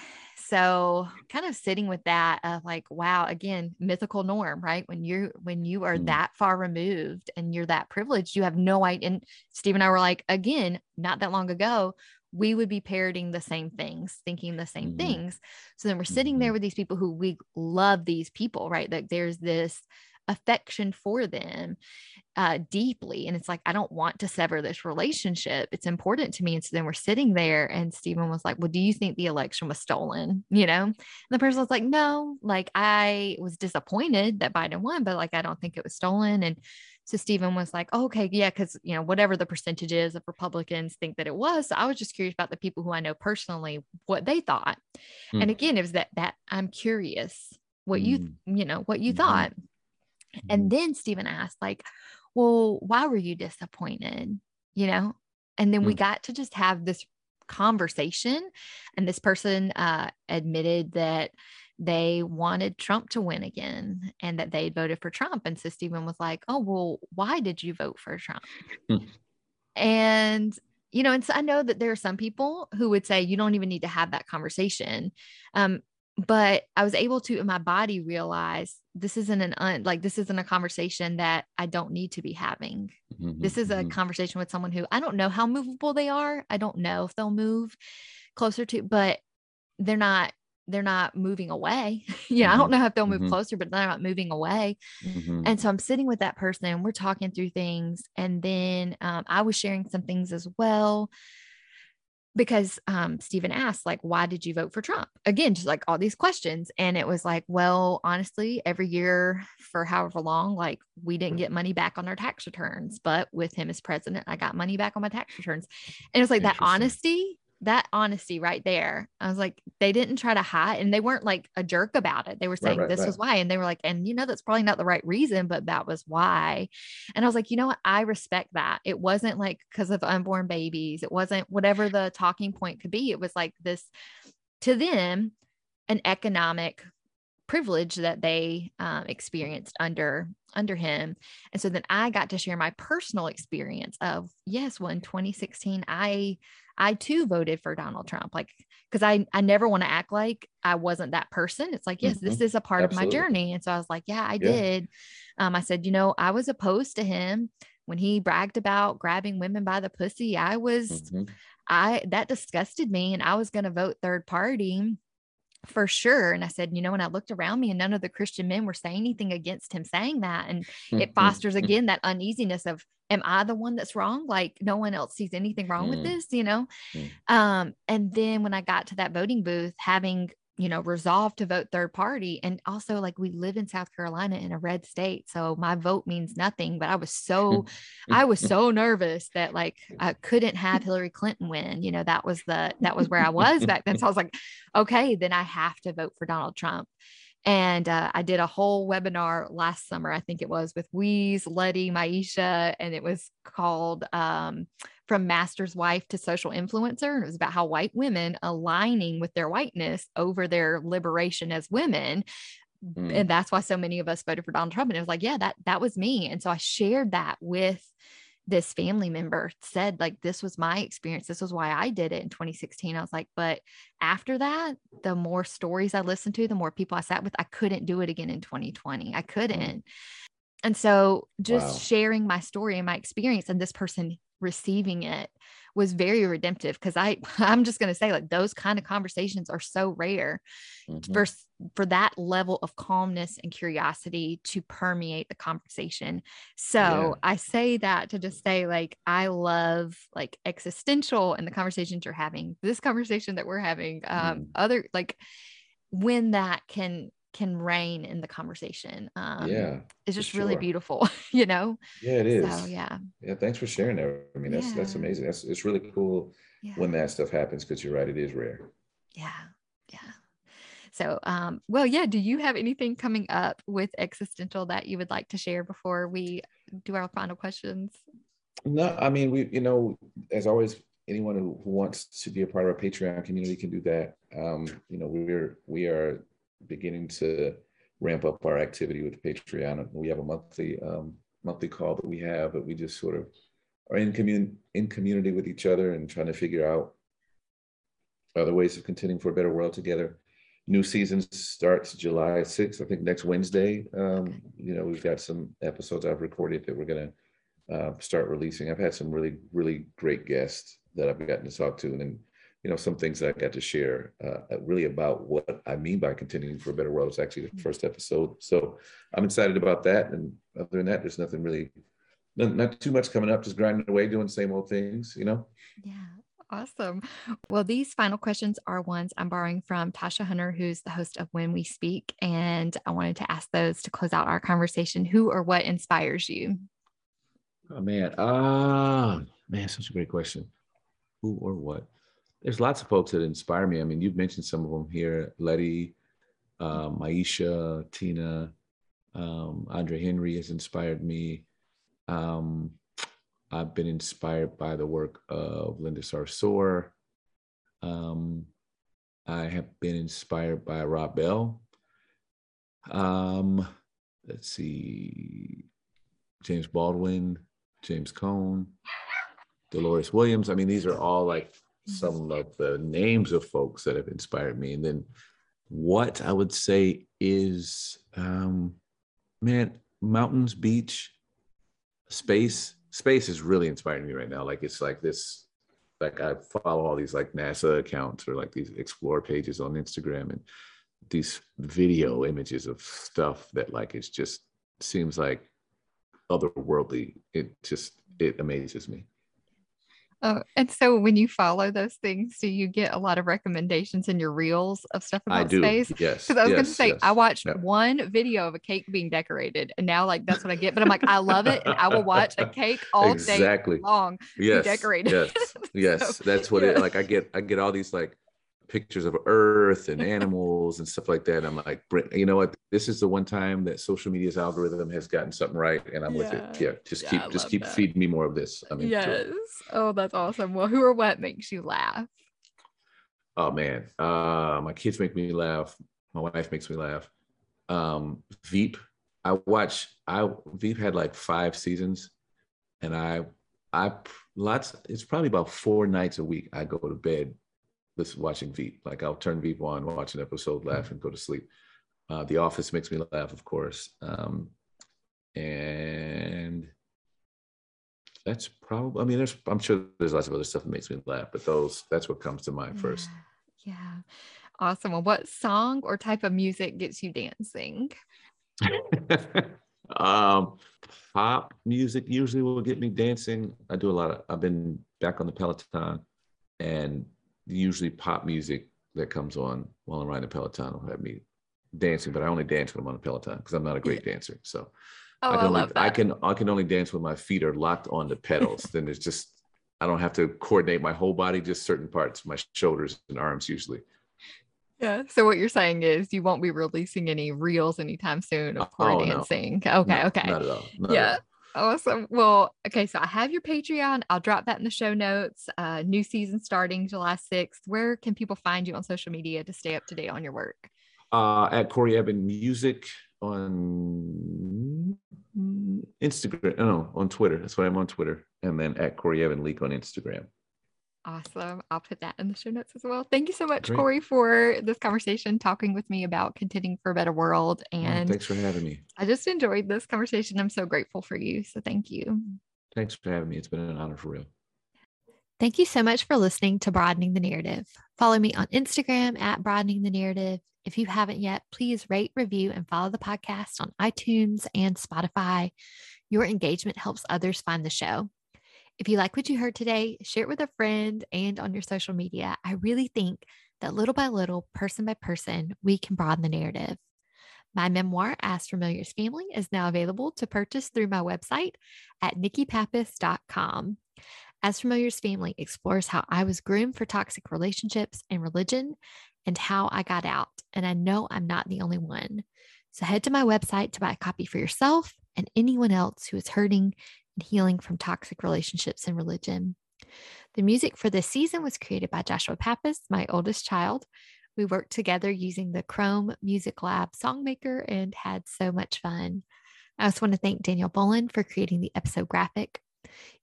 So kind of sitting with that of like, wow, again, mythical norm, right? When you when you are mm. that far removed and you're that privileged, you have no idea. And Steve and I were like, again, not that long ago, we would be parroting the same things, thinking the same mm-hmm. things. So then we're sitting mm-hmm. there with these people who we love these people, right? Like there's this affection for them uh, deeply. And it's like, I don't want to sever this relationship. It's important to me. And so then we're sitting there, and Stephen was like, Well, do you think the election was stolen? You know? And the person was like, No, like I was disappointed that Biden won, but like I don't think it was stolen. And so Stephen was like, oh, okay, yeah, because you know, whatever the percentage is of Republicans think that it was. So I was just curious about the people who I know personally, what they thought. Mm. And again, it was that that I'm curious what mm. you, you know, what you mm-hmm. thought. And mm-hmm. then Stephen asked, like, well, why were you disappointed? you know? And then we Mm. got to just have this conversation. And this person uh, admitted that they wanted Trump to win again and that they had voted for Trump. And so Stephen was like, Oh, well, why did you vote for Trump? Hmm. and, you know, and so I know that there are some people who would say you don't even need to have that conversation. Um, but I was able to in my body realize this isn't an un, like this isn't a conversation that I don't need to be having. Mhm, This is a mhm. conversation with someone who I don't know how movable they are. I don't know if they'll move closer to, but they're not they're not moving away. you know, I don't know if they'll move mhm. closer, but they're not moving away. Mhm. And so I'm sitting with that person and we're talking through things. And then um, I was sharing some things as well because um, Stephen asked, like, why did you vote for Trump? Again, just like all these questions. And it was like, well, honestly, every year for however long, like we didn't get money back on our tax returns, but with him as president, I got money back on my tax returns. And it was like that honesty, that honesty right there. I was like, they didn't try to hide and they weren't like a jerk about it. They were Right, saying right, this right. was why. And they were like, and you know, that's probably not the right reason, but that was why. And I was like, you know what? I respect that. It wasn't like because of unborn babies. It wasn't whatever the talking point could be. It was like this to them, an economic privilege that they um, experienced under under him and so then i got to share my personal experience of yes well in 2016 i i too voted for donald trump like because i i never want to act like i wasn't that person it's like yes this is a part of my journey and so i was like yeah i Yeah. did um, i said you know i was opposed to him when he bragged about grabbing women by the pussy i was Mhm. I that disgusted me and I was going to vote third party for sure. And I said, you know, when I looked around me and none of the Christian men were saying anything against him saying that. And it fosters again that uneasiness of, am I the one that's wrong? Like no one else sees anything wrong with Mm. this, you know? Mm. Um, and then when I got to that voting booth, having you know, resolved to vote third party. And also, like, we live in South Carolina in a red state. So my vote means nothing. But I was so, I was so nervous that, like, I couldn't have Hillary Clinton win. You know, that was the, that was where I was back then. So I was like, okay, then I have to vote for Donald Trump. And uh, I did a whole webinar last summer, I think it was with Weeze, Letty, Maisha, and it was called um, From Master's Wife to Social Influencer. And it was about how white women aligning with their whiteness over their liberation as women. Mm. And that's why so many of us voted for Donald Trump. And it was like, yeah, that that was me. And so I shared that with this family member said like this was my experience this was why i did it in 2016 i was like but after that the more stories i listened to the more people i sat with i couldn't do it again in 2020 i mm. couldn't. And so just Wow. sharing my story and my experience and this person receiving it was very redemptive because i i'm just going to say like those kind of conversations are so rare Mhm. for for that level of calmness and curiosity to permeate the conversation. So Yeah. I say that to just say like I love like existential and the conversations you're having. This conversation that we're having, um, Mm. other like when that can can reign in the conversation. Um, yeah, it's just really sure. beautiful, you know. yeah, it is. So yeah, Yeah, thanks for sharing that. I mean, that's that's amazing. That's it's really cool yeah. when that stuff happens because you're right, it is rare. Yeah. Yeah. So, um, well, yeah. Do you have anything coming up with existential that you would like to share before we do our final questions? No, I mean, we, you know, as always, anyone who, who wants to be a part of our Patreon community can do that. Um, you know, we're we are beginning to ramp up our activity with Patreon. We have a monthly um, monthly call that we have, but we just sort of are in commun in community with each other and trying to figure out other ways of contending for a better world together. New season starts July 6th, I think next Wednesday. Um, you know, we've got some episodes I've recorded that we're gonna uh, start releasing. I've had some really, really great guests that I've gotten to talk to, and you know some things that I got to share uh, really about what I mean by continuing for a better world. It's actually the first episode, so I'm excited about that. And other than that, there's nothing really, not, not too much coming up. Just grinding away, doing the same old things, you know. Yeah. Awesome. Well, these final questions are ones I'm borrowing from Tasha Hunter, who's the host of When We Speak. And I wanted to ask those to close out our conversation. Who or what inspires you? Oh man, ah man, such a great question. Who or what? There's lots of folks that inspire me. I mean, you've mentioned some of them here: Letty, um, Maisha, Tina, um, Andre Henry has inspired me. Um, I've been inspired by the work of Linda Sarsour. Um, I have been inspired by Rob Bell. Um, let's see, James Baldwin, James Cone, Dolores Williams. I mean, these are all like some of the names of folks that have inspired me. And then what I would say is, um, man, mountains, beach, space. Space is really inspiring me right now. Like it's like this, like I follow all these like NASA accounts or like these explore pages on Instagram and these video images of stuff that like it's just seems like otherworldly. It just it amazes me. Oh, and so when you follow those things, do you get a lot of recommendations in your reels of stuff about I do. space? Yes. Because I was yes, going to say, yes. I watched one video of a cake being decorated, and now like that's what I get. But I'm like, I love it, and I will watch a cake all exactly. day long. Yes. decorated. Yes. Yes. That's what it like. I get I get all these like pictures of Earth and animals and stuff like that. I'm like, you know what? This is the one time that social media's algorithm has gotten something right, and I'm with it. Yeah. Yeah. Just Yeah, keep I just keep that. feeding me more of this. I mean, Yes. Oh, that's awesome. Well, who or what makes you laugh? Oh man, uh, my kids make me laugh. My wife makes me laugh. Um, Veep, I watch. I Veep had like five seasons, and I, I lots. It's probably about four nights a week. I go to bed, listen watching Veep. Like I'll turn Veep on, watch an episode, laugh, and go to sleep. Uh, the Office makes me laugh, of course, um, and that's probably. I mean, there's. I'm sure there's lots of other stuff that makes me laugh, but those. That's what comes to mind first. Yeah. yeah. Awesome. Well, what song or type of music gets you dancing? um, pop music usually will get me dancing. I do a lot of. I've been back on the Peloton, and usually pop music that comes on while I'm riding the Peloton will have me dancing. But I only dance when I'm on the Peloton because I'm not a great dancer. So Oh, I I, can only, love that. I can I can only dance when my feet are locked on the pedals. then there's just I don't have to coordinate my whole body, just certain parts, my shoulders and arms usually. Yeah. So what you're saying is you won't be releasing any reels anytime soon of core Oh, no. dancing. Okay. No, okay. Not at all. Not at Yeah. all. Awesome. Well, okay. So I have your Patreon. I'll drop that in the show notes. Uh, new season starting July 6th. Where can people find you on social media to stay up to date on your work? uh, at Corey Evan Music on Instagram. No, on Twitter. That's why I'm on Twitter. And then at Corey Evan Leak on Instagram. Awesome. I'll put that in the show notes as well. Thank you so much, Great. Corey, for this conversation, talking with me about contending for a better world. And thanks for having me. I just enjoyed this conversation. I'm so grateful for you. So thank you. Thanks for having me. It's been an honor for real. Thank you so much for listening to Broadening the Narrative. Follow me on Instagram at Broadening the Narrative. If you haven't yet, please rate, review, and follow the podcast on iTunes and Spotify. Your engagement helps others find the show. If you like what you heard today, share it with a friend and on your social media. I really think that little by little, person by person, we can broaden the narrative. My memoir, As Familiar as Family, is now available to purchase through my website at nikkipappas.com. As Familiar as Family explores how I was groomed for toxic relationships and religion and how I got out. And I know I'm not the only one. So head to my website to buy a copy for yourself and anyone else who is hurting and healing from toxic relationships and religion. The music for this season was created by Joshua Pappas, my oldest child. We worked together using the Chrome Music Lab Songmaker and had so much fun. I also want to thank Daniel Bolin for creating the episode graphic.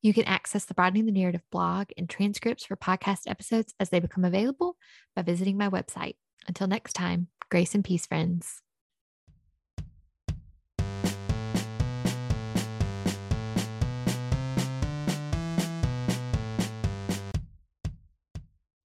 You can access the Broadening the Narrative blog and transcripts for podcast episodes as they become available by visiting my website. Until next time, grace and peace, friends.